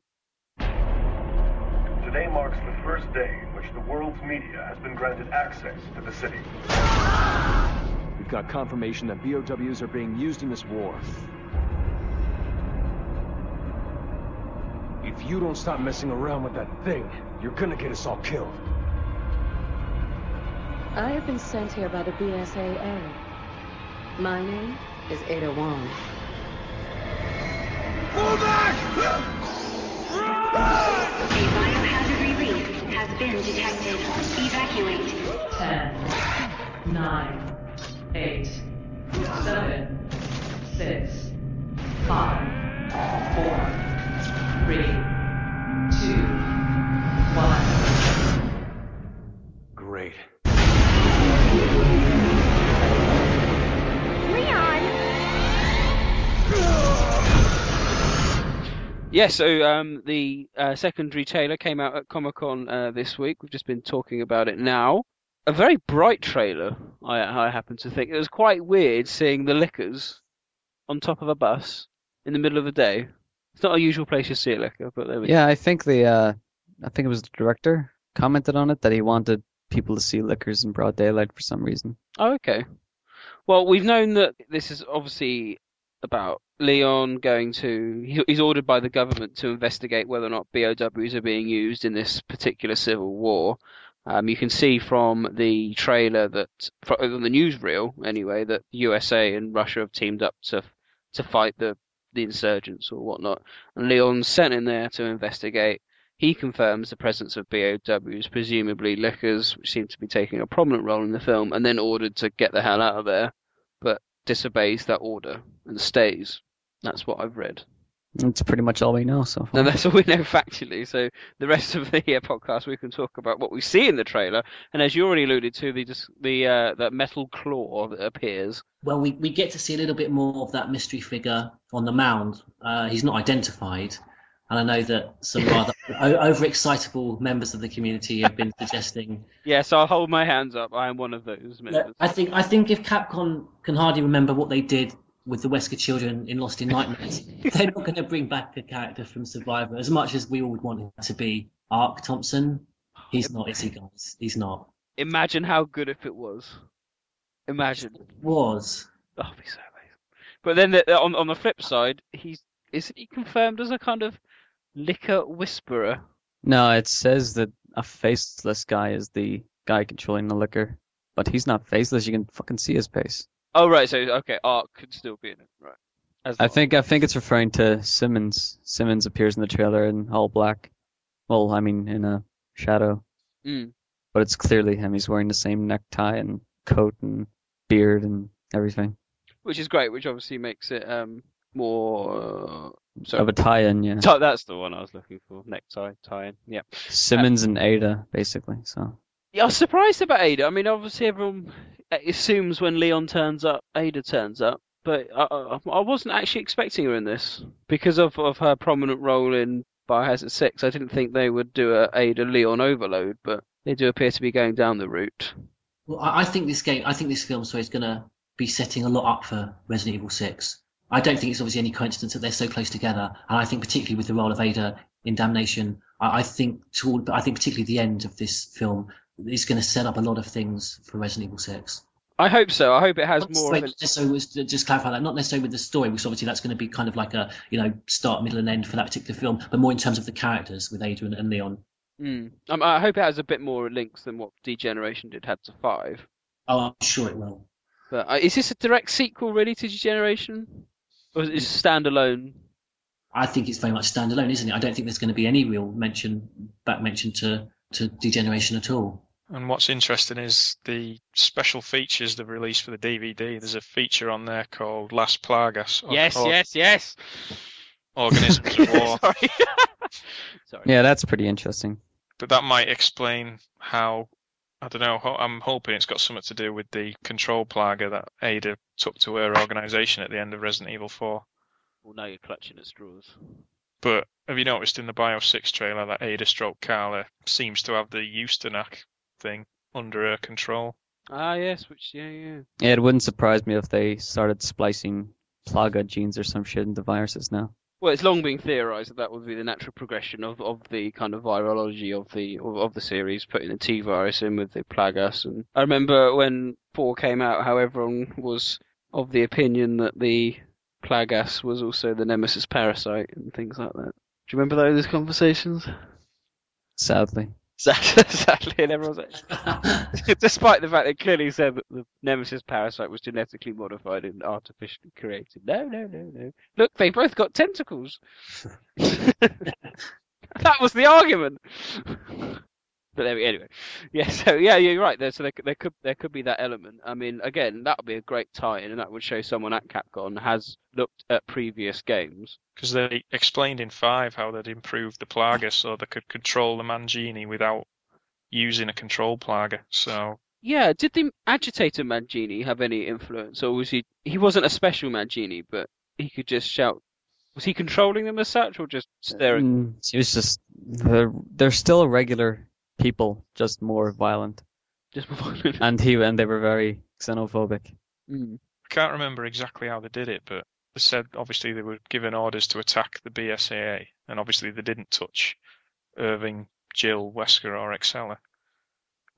Today marks the first day in which the world's media has been granted access to the city. We've got confirmation that BOWs are being used in this war. If you don't stop messing around with that thing, you're gonna get us all killed. I have been sent here by the BSAA. My name is Ada Wong. Pull back! A biohazard release has been detected. Evacuate. Ten, nine, eight, seven, six, five, four, three, two, one. Great. Yeah, so um, the uh, secondary trailer came out at Comic Con uh, this week. We've just been talking about it now. A very bright trailer, I, I happen to think. It was quite weird seeing the lickers on top of a bus in the middle of the day. It's not a usual place you see a licker, but there we Yeah, I think the uh, I think it was the director commented on it that he wanted people to see lickers in broad daylight for some reason. Oh, okay. Well, we've known that this is obviously about Leon going to. He's ordered by the government to investigate whether or not BOWs are being used in this particular civil war. Um, you can see from the trailer that, from the newsreel anyway, that USA and Russia have teamed up to to fight the the insurgents or whatnot. And Leon's sent in there to investigate. He confirms the presence of BOWs, presumably lickers, which seem to be taking a prominent role in the film, and then ordered to get the hell out of there, but disobeys that order and stays. That's what I've read. That's pretty much all we know so far. And that's all we know factually. So the rest of the uh, podcast, we can talk about what we see in the trailer, and as you already alluded to, the dis- the uh, that metal claw that appears. Well, we, we get to see a little bit more of that mystery figure on the mound. Uh, he's not identified, and I know that some rather o- overexcitable members of the community have been suggesting. Yes, I'll hold my hands up. I am one of those members. I think I think if Capcom can hardly remember what they did with the Wesker children in Lost in Nightmares, they're not going to bring back a character from Survivor as much as we all would want him to be. Ark Thompson, he's not, is he, guys? He's not. Imagine how good if it was. Imagine. It Was. Oh, it'd be so amazing. But then the, on on the flip side, he's isn't he confirmed as a kind of licker whisperer? No, it says that a faceless guy is the guy controlling the licker, but he's not faceless. You can fucking see his face. Oh right, so okay, Ark could still be in it, right? As I think I think it's referring to Simmons. Simmons appears in the trailer in all black. Well, I mean in a shadow, Mm. but it's clearly him. He's wearing the same necktie and coat and beard and everything. which is great, which obviously makes it um more. Uh, sorry. Of a tie-in, yeah. Tie- that's the one I was looking for. Necktie tie-in. Yeah. Simmons and Ada, basically. So Yeah, I was surprised about Ada. I mean, obviously everyone assumes when Leon turns up, Ada turns up, but I, I, wasn't actually expecting her in this because of, of her prominent role in Biohazard Six. I didn't think they would do a Ada Leon overload, but they do appear to be going down the route. Well, I, think this game, I think this film, sorry, is going to be setting a lot up for Resident Evil 6. I don't think it's obviously any coincidence that they're so close together, and I think particularly with the role of Ada in Damnation, I, I think toward, I think particularly the end of this film is going to set up a lot of things for Resident Evil 6. I hope so. I hope it has more of just so was just clarify that, not necessarily with the story, because obviously that's going to be kind of like a you know start, middle, and end for that particular film, but more in terms of the characters with Ada and, and Leon. Mm. Um, I hope it has a bit more links than what Degeneration did had to five. Oh, I'm sure it will. But uh, is this a direct sequel really to Degeneration, or is it standalone? I think it's very much standalone, isn't it? I don't think there's going to be any real mention, back mention to, to Degeneration at all. And what's interesting is the special features they've released for the DVD. There's a feature on there called Las Plagas. Yes, called yes, yes. Organisms of War. Sorry. Sorry. Yeah, that's pretty interesting. But that might explain how. I don't know. I'm hoping it's got something to do with the control plaga that Ada took to her organisation at the end of Resident Evil 4. Well, now you're clutching at straws. But have you noticed in the Bio 6 trailer that Ada Stroke Carla seems to have the Ustanak thing under her control? Ah, yes, which yeah, yeah. Yeah, it wouldn't surprise me if they started splicing plaga genes or some shit into viruses now. Well, it's long been theorised that that would be the natural progression of, of the kind of virology of the of, of the series, putting the T virus in with the Plagas. And I remember when four came out, how everyone was of the opinion that the Plagas was also the Nemesis parasite and things like that. Do you remember those conversations? Sadly. Sadly, and everyone's like, despite the fact they clearly said that the Nemesis parasite was genetically modified and artificially created. No, no, no, no. Look, they both got tentacles. that was the argument. But there anyway, yeah. So yeah, you're right. There, so there, there could there could be that element. I mean, again, that would be a great tie-in, and that would show someone at Capcom has looked at previous games. Because they explained in 5 how they'd improved the plaga so they could control the Majini without using a control plaga. So Yeah, did the agitator Majini have any influence, or was he he wasn't a special Majini, but he could just shout? Was he controlling them as such, or just staring? Mm, It was just they're they're still a regular people, just more violent. Just more violent. And he and they were very xenophobic. Mm. Can't remember exactly how they did it, but they said obviously they were given orders to attack the BSAA, and obviously they didn't touch Irving, Jill, Wesker, or Excella.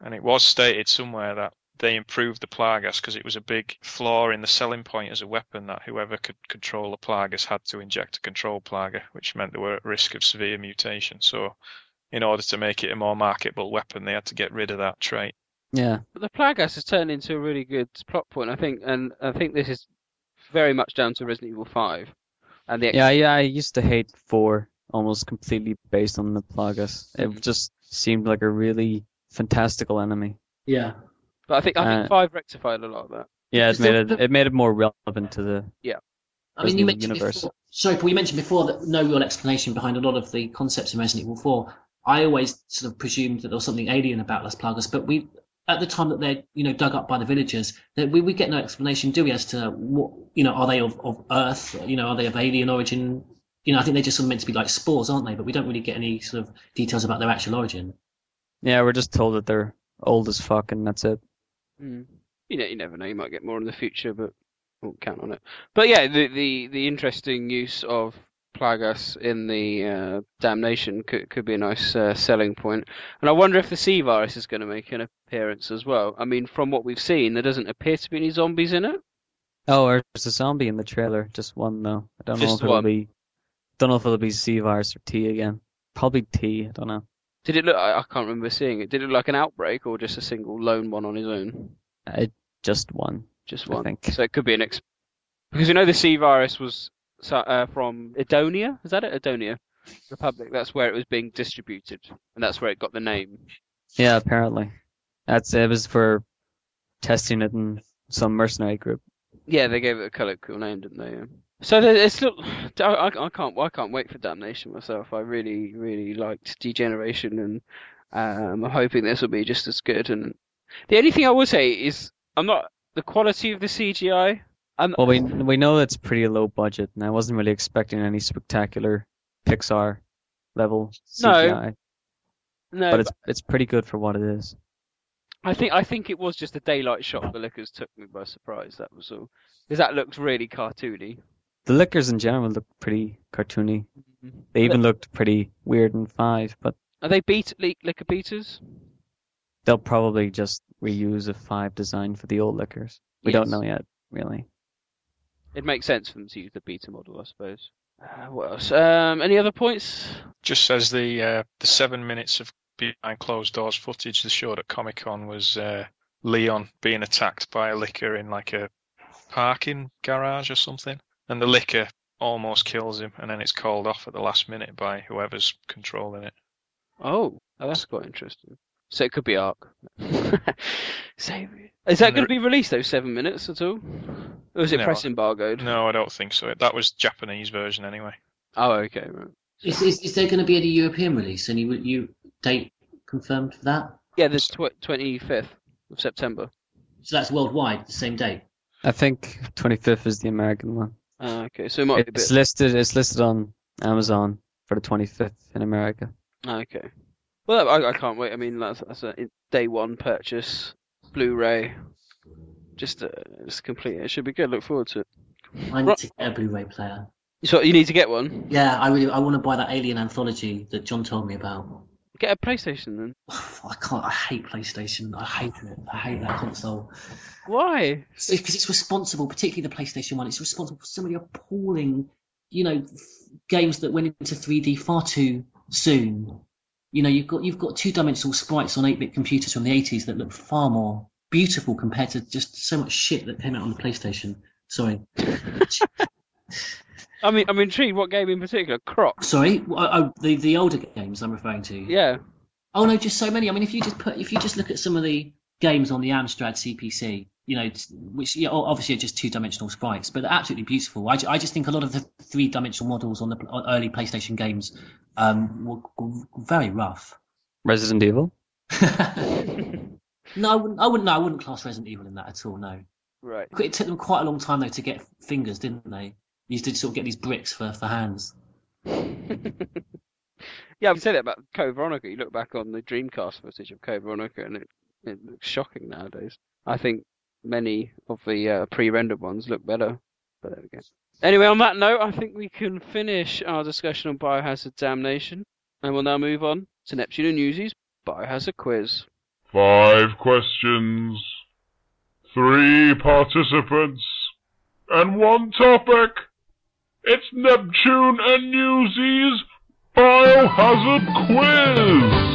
And it was stated somewhere that they improved the Plagas because it was a big flaw in the selling point as a weapon that whoever could control the Plagas had to inject a control Plaga, which meant they were at risk of severe mutation. So, in order to make it a more marketable weapon, they had to get rid of that trait. Yeah. But the Plagas has turned into a really good plot point, I think, and I think this is very much down to Resident Evil Five, and the Yeah, yeah, I used to hate four almost completely based on the plagas. Mm. It just seemed like a really fantastical enemy. Yeah. But I think I think Uh, Five rectified a lot of that. Yeah, it made it the- it made it more relevant to the Yeah. I mean, you Resident mentioned universe. before, sorry, Paul, you mentioned before that no real explanation behind a lot of the concepts in Resident Evil 4. I always sort of presumed that there was something alien about Las Plagas, but we, at the time that they're, you know, dug up by the villagers, that we, we get no explanation, do we, as to what, you know, are they of, of Earth? You know, are they of alien origin? You know, I think they're just sort of meant to be like spores, aren't they? But we don't really get any sort of details about their actual origin. Yeah, we're just told that they're old as fuck and that's it. Mm. You know, you never know. You might get more in the future, but won't count on it. But yeah, the the, the interesting use of Plagas in the uh, Damnation could could be a nice uh, selling point. And I wonder if the C virus is going to make an appearance as well. I mean, from what we've seen, there doesn't appear to be any zombies in it. Oh, there's a zombie in the trailer, just one though. I don't know Just if it'll be don't know if it'll be C virus or T again. Probably T, I don't know. Did it look? I, I can't remember seeing it. Did it look like an outbreak or just a single lone one on his own? Uh, just one. Just one. I one. think. So it could be an ex. Because you know the C virus was so- uh, from Edonia. Is that it? Edonia Republic. That's where it was being distributed, and that's where it got the name. Yeah, apparently. That's it was for testing it in some mercenary group. Yeah, they gave it a colloquial name, didn't they? Yeah. So it's look. I, I I can't. I can't wait for Damnation myself. I really, really liked Degeneration, and um, I'm hoping this will be just as good. And the only thing I will say is, I'm not the quality of the CGI. I'm, Well, we we know it's pretty low budget, and I wasn't really expecting any spectacular Pixar level. CGI. no, no, but it's it's pretty good for what it is. I think I think it was just a daylight shot. The lickers took me by surprise. That was all. Because that looked really cartoony. The lickers in general look pretty cartoony. Mm-hmm. They even looked pretty weird in five, but Are they beat li- licker betas? they'll probably just reuse a five design for the old lickers. We don't know yet, really. It makes sense for them to use the beta model, I suppose. Uh, what else? Um, any other points? Just says the uh, the seven minutes of behind closed doors footage they showed at Comic Con was uh, Leon being attacked by a licker in like a parking garage or something, and the licker almost kills him, and then it's called off at the last minute by whoever's controlling it. Oh, oh that's quite interesting. So it could be Ark. so is that going to be released those seven minutes at all? Or is it No. press embargoed? No, I don't think so. That was Japanese version anyway. Oh, okay. Right. Is, is, is there going to be any European release? Any you date confirmed for that? Yeah, the tw- 25th of September. So that's worldwide, the same date. I think 25th is the American one. Ah, okay, so it might be a It's bit. listed. It's listed on Amazon for the 25th in America. Ah, Okay. Well, I, I can't wait. I mean, that's, that's a day one purchase, Blu-ray. Just, uh, just complete. It should be good. Look forward to it. I need to get a Blu-ray player. So you need to get one. Yeah, I really I want to buy that Alien anthology that John told me about. Get a PlayStation then. I can't. I hate PlayStation. I hate it. I hate that console. Why? Because it's responsible, particularly the PlayStation One. It's responsible for of the appalling, you know, f- games that went into 3D far too soon. You know, you've got you've got two-dimensional sprites on 8-bit computers from the 80s that look far more beautiful compared to just so much shit that came out on the PlayStation. Sorry. I mean, I'm intrigued. What game in particular? Croc. Sorry. Oh, the the older games I'm referring to. Yeah. Oh no, just so many. I mean, if you just put, if you just look at some of the games on the Amstrad CPC, you know, it's- which yeah, obviously are just two-dimensional sprites, but they're absolutely beautiful. I, I just think a lot of the three-dimensional models on the on early PlayStation games um, were, were very rough. Resident Evil. No, I wouldn't. I wouldn't. No, I wouldn't class Resident Evil in that at all. No. Right. It took them quite a long time though to get fingers, didn't they? You used to sort of get these bricks for, for hands. Yeah, I can say that about Code Veronica. You look back on the Dreamcast footage of Code Veronica, and it, it looks shocking nowadays. I think many of the uh, pre-rendered ones look better. But there we go. Anyway, on that note, I think we can finish our discussion on Biohazard Damnation, and we'll now move on to Neptune and Newsies Biohazard Quiz. Five questions, three participants, and one topic. It's Neptune and Newsies Biohazard Quiz!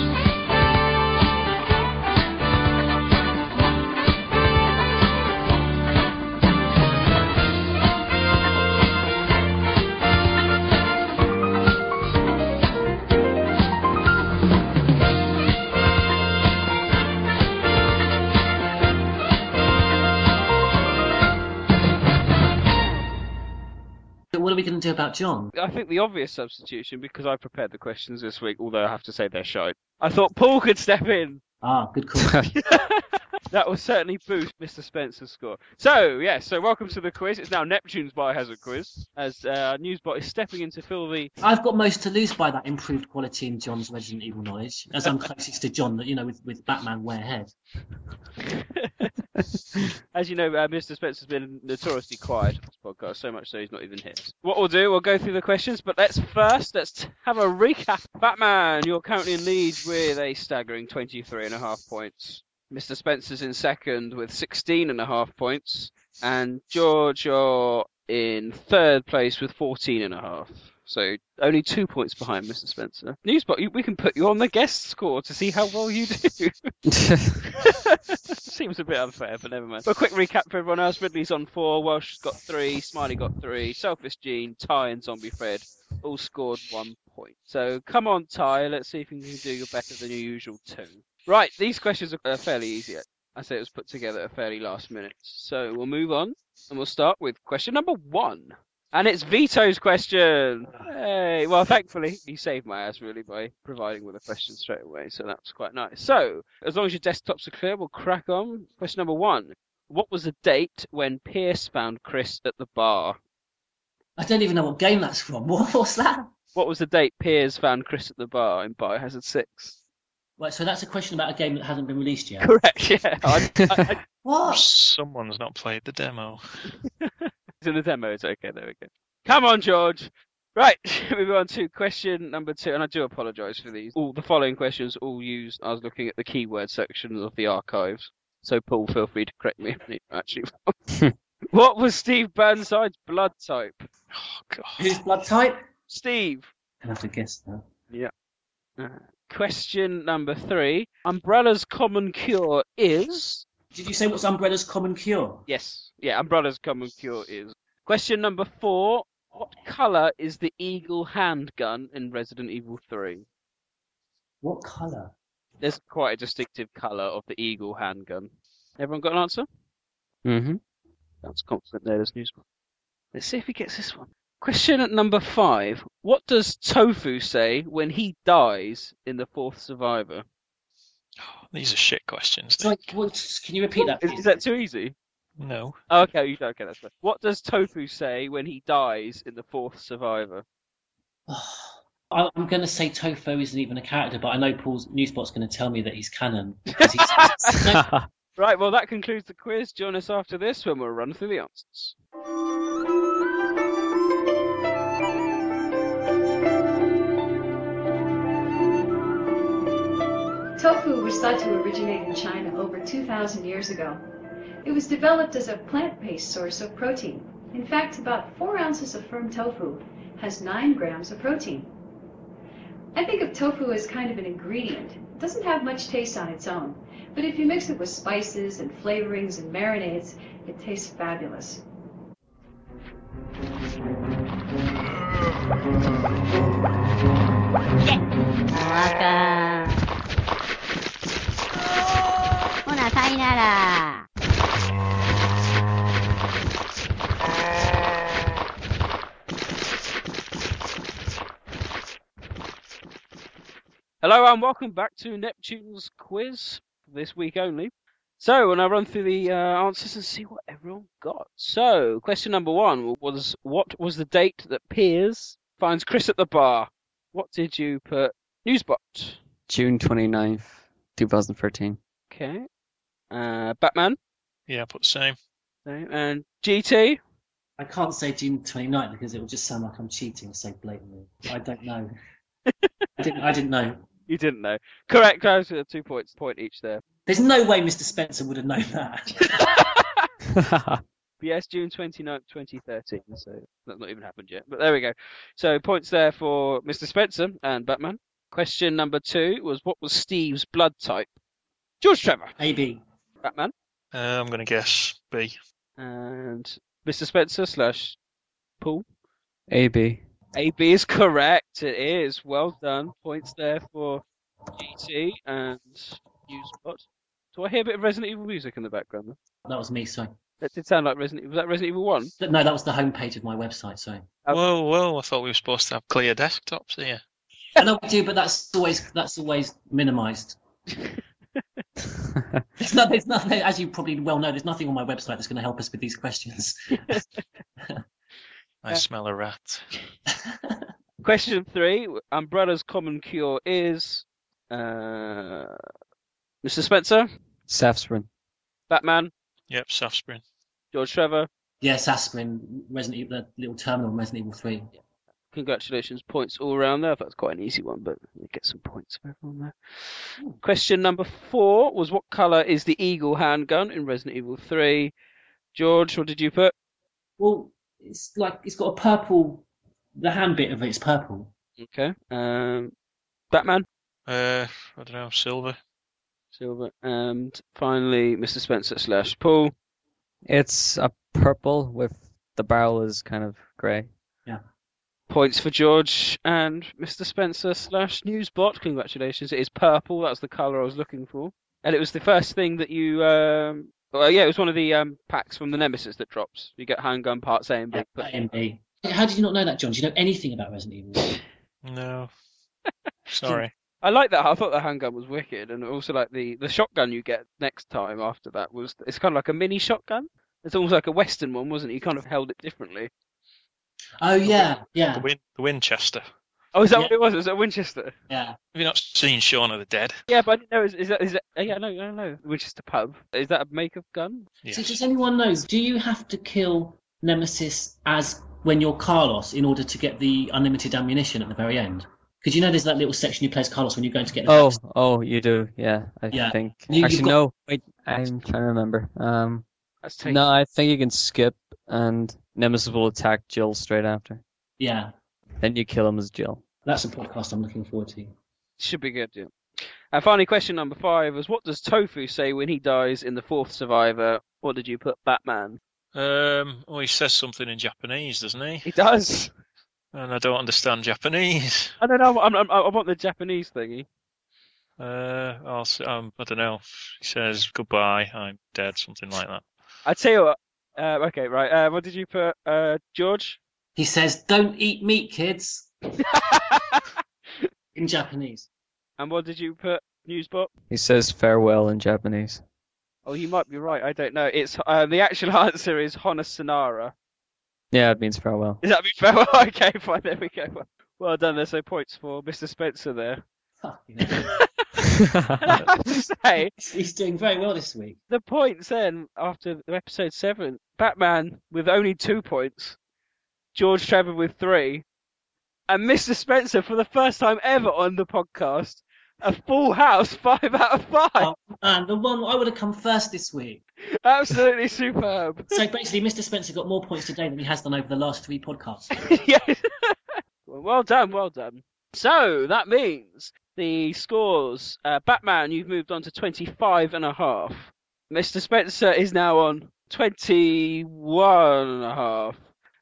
We going to do about John? I think the obvious substitution, because I prepared the questions this week, although I have to say they're shite. I thought Paul could step in. Ah, good call. That will certainly boost Mr. Spencer's score. So, yes, so welcome to the quiz. It's now Neptune's Biohazard quiz, as uh, Newsbot is stepping in to fill the. I've got most to lose by that improved quality in John's Resident Evil knowledge, as I'm closest to John, that you know, with, with Batman wear head. As you know, uh, Mr. Spencer's been notoriously quiet on this podcast, so much so he's not even here. What we'll do, we'll go through the questions, but let's first let's have a recap. Batman, you're currently in lead with a staggering 23 and a half points. Mr. Spencer's in second with 16 and a half points, and George, you're in third place with 14 and a half. So only two points behind Mr. Spencer. Newsbot, you, we can put you on the guest score to see how well you do. Seems a bit unfair, but never mind. But a quick recap for everyone else. Ridley's on four, Welsh's got three, Smiley got three, Selfish Gene, Ty and Zombie Fred all scored one point. So come on, Ty, let's see if you can do better than your usual two. Right, these questions are fairly easy. I say it was put together at fairly last minute. So we'll move on and we'll start with question number one. And it's Vito's question. Hey, well, thankfully, he saved my ass really by providing with a question straight away, so that was quite nice. So, as long as your desktops are clear, we'll crack on. Question number one. What was the date when Piers found Chris at the bar? I don't even know what game that's from. What, was that? What was the date Piers found Chris at the bar in Biohazard 6? Right, so that's a question about a game that hasn't been released yet. Correct, yeah. I, I, I, What? Someone's not played the demo. it's in the demo, it's okay, there we go. Come on, George! Right, we moving on to question number two, and I do apologise for these. All the following questions all used, I was looking at the keyword section of the archives, so Paul, feel free to correct me if I need to actually wrong. What was Steve Burnside's blood type? Oh, God. Whose blood type? Steve. I have to guess that. Yeah. Uh, question number three. Umbrella's common cure is. Did you say what's Umbrella's common cure? Yes. Yeah, Umbrella's common cure is. Question number four. What colour is the Eagle handgun in Resident Evil 3? What colour? There's quite a distinctive colour of the Eagle handgun. Everyone got an answer? Mm-hmm. That's confident there, there's news. Let's see if he gets this one. Question at number five. What does Tofu say when he dies in the fourth survivor? These are shit questions. It's like, what, can you repeat that? Is, is that too easy? No. Oh, okay, you okay, that's fine. What does Tofu say when he dies in the fourth survivor? I- I'm going to say Tofu isn't even a character, but I know Paul's Newsbot's going to tell me that he's canon. he's- No, Right, well, that concludes the quiz. Join us after this when we'll run through the answers. Tofu was thought to originate in China over 2,000 years ago. It was developed as a plant-based source of protein. In fact, about 4 ounces of firm tofu has 9 grams of protein. I think of tofu as kind of an ingredient. It doesn't have much taste on its own, but if you mix it with spices and flavorings and marinades, it tastes fabulous. Baka. ほな、Hello and welcome back to Neptune's quiz this week only. So, when I run through the uh, answers and see what everyone got. So, question number one was what was the date that Piers finds Chris at the bar? What did you put? Newsbot. June 29th, 2013. Okay. Uh, Batman. Yeah, put same. Okay. And GT. I can't say June 29th because it will just sound like I'm cheating so blatantly. I don't know. I didn't. I didn't know. You didn't know. Correct, guys. Two points, point each there. There's no way Mr. Spencer would have known that. Yes, June 29th, 2013. So that's not even happened yet. But there we go. So points there for Mr. Spencer and Batman. Question number two was what was Steve's blood type? George Trevor. AB. Batman. Uh, I'm going to guess B. And Mr. Spencer slash Paul. AB. AB is correct. It is. Well done. Points there for GT and Newsbot. Do I hear a bit of Resident Evil music in the background? Then? That was me. Sorry. That did sound like Resident Evil. Was that Resident Evil 1? No, that was the homepage of my website. Sorry. Oh. Whoa, whoa! I thought we were supposed to have clear desktops here. I know we do, but that's always that's always minimised. there's no, there's nothing, as you probably well know, there's nothing on my website that's going to help us with these questions. I smell a rat. Question three. Umbrella's common cure is uh, Mr. Spencer, Safsprin. Batman, Yep, soft. George Trevor. yes, aspirin, Resident Evil, the little terminal, in Resident Evil Three. Congratulations, points all round there. That's quite an easy one, but we get some points for everyone there. Question number four was what colour is the Eagle handgun in Resident Evil 3? George, what did you put? Well, it's like it's got a purple. The hand bit of it's purple. Okay. Um, Batman, Uh, I don't know, silver. silver, and finally Mr. Spencer slash Paul. It's a purple with the barrel is kind of grey. Yeah. Points for George and Mr. Spencer slash Newsbot. Congratulations. It is purple. That's the colour I was looking for. And it was the first thing that you. Um, well, yeah, it was one of the um, packs from the Nemesis that drops. You get handgun parts A and B. But A and B. How did you not know that, John? Do you know anything about Resident Evil? No. Sorry. I like that. I thought the handgun was wicked, and also like the the shotgun you get next time after that was it's kind of like a mini shotgun. It's almost like a Western one, wasn't it? You kind of held it differently. Oh yeah, yeah. The, Win- the Winchester. Oh, is that what it was? Was it Winchester? Yeah. Have you not seen Shaun of the Dead? Yeah, but I didn't know. Is, is that is that? uh, Yeah, no, no, no. Winchester pub. Is that a make of gun? So just anyone knows? Do you have to kill Nemesis as when you're Carlos in order to get the unlimited ammunition at the very end? Because you know there's that little section you play as Carlos when you're going to get the Oh, oh, you do. Yeah, I Yeah. think. You- you've Actually, got- no. Wait, I'm trying to remember. Um, That's taken. no, I think you can skip, and Nemesis will attack Jill straight after. Yeah, Then you kill him as Jill. That's a podcast I'm looking forward to. Should be good. Yeah. And finally, question number five was what does Tofu say when he dies in the fourth Survivor? What did you put, Batman? Um, well, he says something in Japanese, doesn't he? He does. And I don't understand Japanese. I don't know. I'm, I'm, I want the Japanese thingy. Uh, I'll, um, I don't know. He says goodbye. I'm dead. Something like that. I tell you what. Uh, okay, right. Uh, what did you put, uh, George? He says, "Don't eat meat, kids." in Japanese. And what did you put, Newsbot? He says farewell in Japanese. Oh, you might be right. I don't know. It's uh, the actual answer is Honosanara. Yeah, it means farewell. Does that mean farewell? okay, fine. There we go. Well, well done. There's no points for Mr. Spencer there. I have to say, He's doing very well this week. the points then after episode seven, Batman with only two points, George Trevor with three, and Mr. Spencer for the first time ever on the podcast, a full house, five out of five. Oh, and the one I would have come first this week. Absolutely superb. So basically, Mr. Spencer got more points today than he has done over the last three podcasts. yes. well, well done, well done. So that means the scores. Uh, Batman, you've moved on to 25 and a half. Mr. Spencer is now on 21 and a half.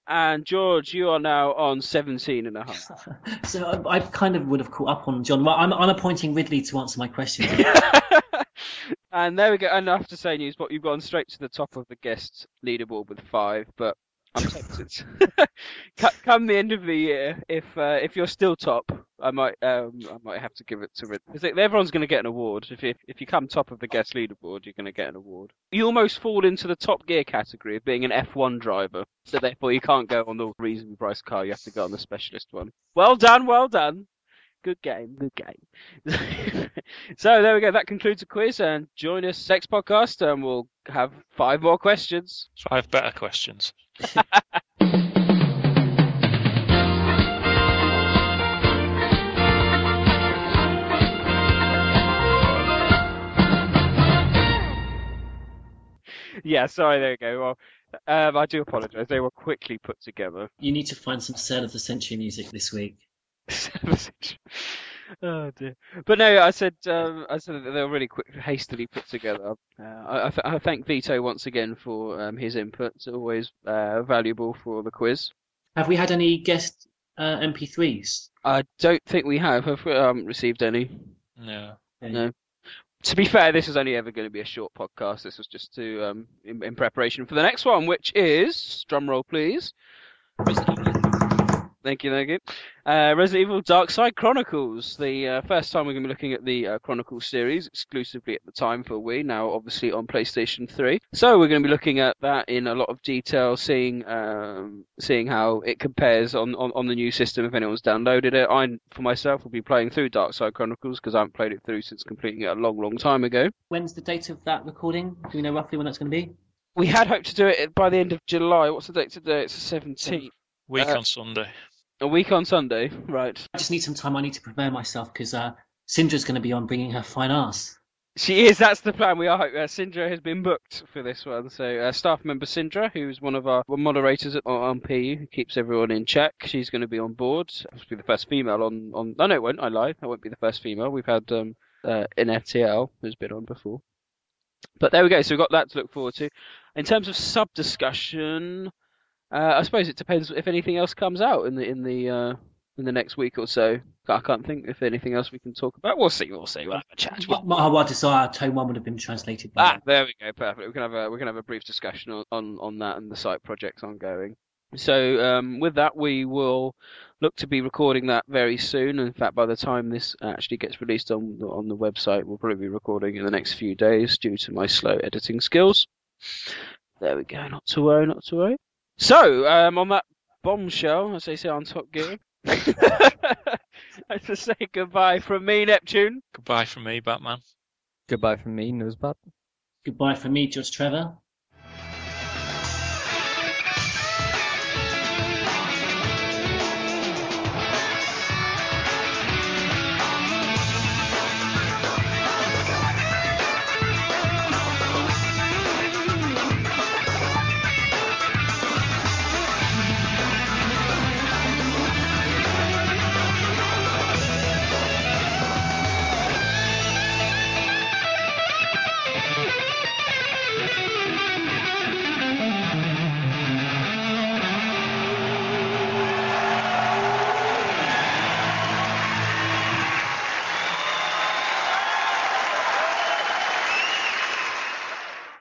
And George, you are now on 17 and a half. So I, I kind of would have caught up on John. Well, I'm, I'm appointing Ridley to answer my question. and there we go. And I have to say, Newsbot you've gone straight to the top of the guest leaderboard with five. But I'm tempted. Come the end of the year, if uh, if you're still top, I might um, I might have to give it to Rid because everyone's going to get an award. If you, if you come top of the guest leaderboard, you're going to get an award. You almost fall into the Top Gear category of being an F1 driver, so therefore you can't go on the reasonably priced car. You have to go on the specialist one. Well done, well done. Good game, good game. so there we go. That concludes the quiz, and join us next podcast, and we'll have five more questions. Five better questions. yeah, sorry, there you go. Well, um, I do apologise. They were quickly put together. You need to find some Sale of the Century music this week. oh dear. But no, I said um, I said that they were really quick, hastily put together. Uh, I, I, th- I thank Vito once again for um, his input. It's always uh, valuable for the quiz. Have we had any guest uh, MP3s? I don't think we have. I Have we um, received any? No. No. To be fair, this is only ever going to be a short podcast. This was just to um, in, in preparation for the next one, which is drum roll, please. Thank you, thank you. Uh, Resident Evil Dark Side Chronicles. The uh, first time we're going to be looking at the uh, Chronicles series exclusively at the time for Wii, now obviously on PlayStation 3. So we're going to be looking at that in a lot of detail, seeing um, seeing how it compares on, on, on the new system if anyone's downloaded it. I, for myself, will be playing through Dark Side Chronicles because I haven't played it through since completing it a long, long time ago. When's the date of that recording? Do we know roughly when that's going to be? We had hoped to do it by the end of July. What's the date today? It's the 17th. Week Uh, on Sunday. A week on Sunday, right. I just need some time. I need to prepare myself because uh, Syndra's going to be on bringing her fine ass. She is. That's the plan. We are. Uh, Sindra has been booked for this one. So uh, staff member Sindra, who's one of our moderators at, on PU, who keeps everyone in check, she's going to be on board. She'll be the first female on. on no, no, it won't. I lied. I won't be the first female. We've had um, uh, in FTL who's been on before. But there we go. So we've got that to look forward to. In terms of sub discussion, uh, I suppose it depends if anything else comes out in the in the uh, in the next week or so. I can't think if anything else we can talk about. We'll see. We'll see. We'll have a chat. Hard desire, Tone One would have been translated. By Ah, there we go. Perfect. We can have a we can have a brief discussion on on, on that and the site projects ongoing. So um, with that, we will look to be recording that very soon. In fact, by the time this actually gets released on the, on the website, we'll probably be recording in the next few days due to my slow editing skills. There we go. Not to worry. Not to worry. So um, on that bombshell, as they say on Top Gear, I just say goodbye from me, Neptune. Goodbye from me, Batman. Goodbye from me, Newsbot. Goodbye from me, George Trevor.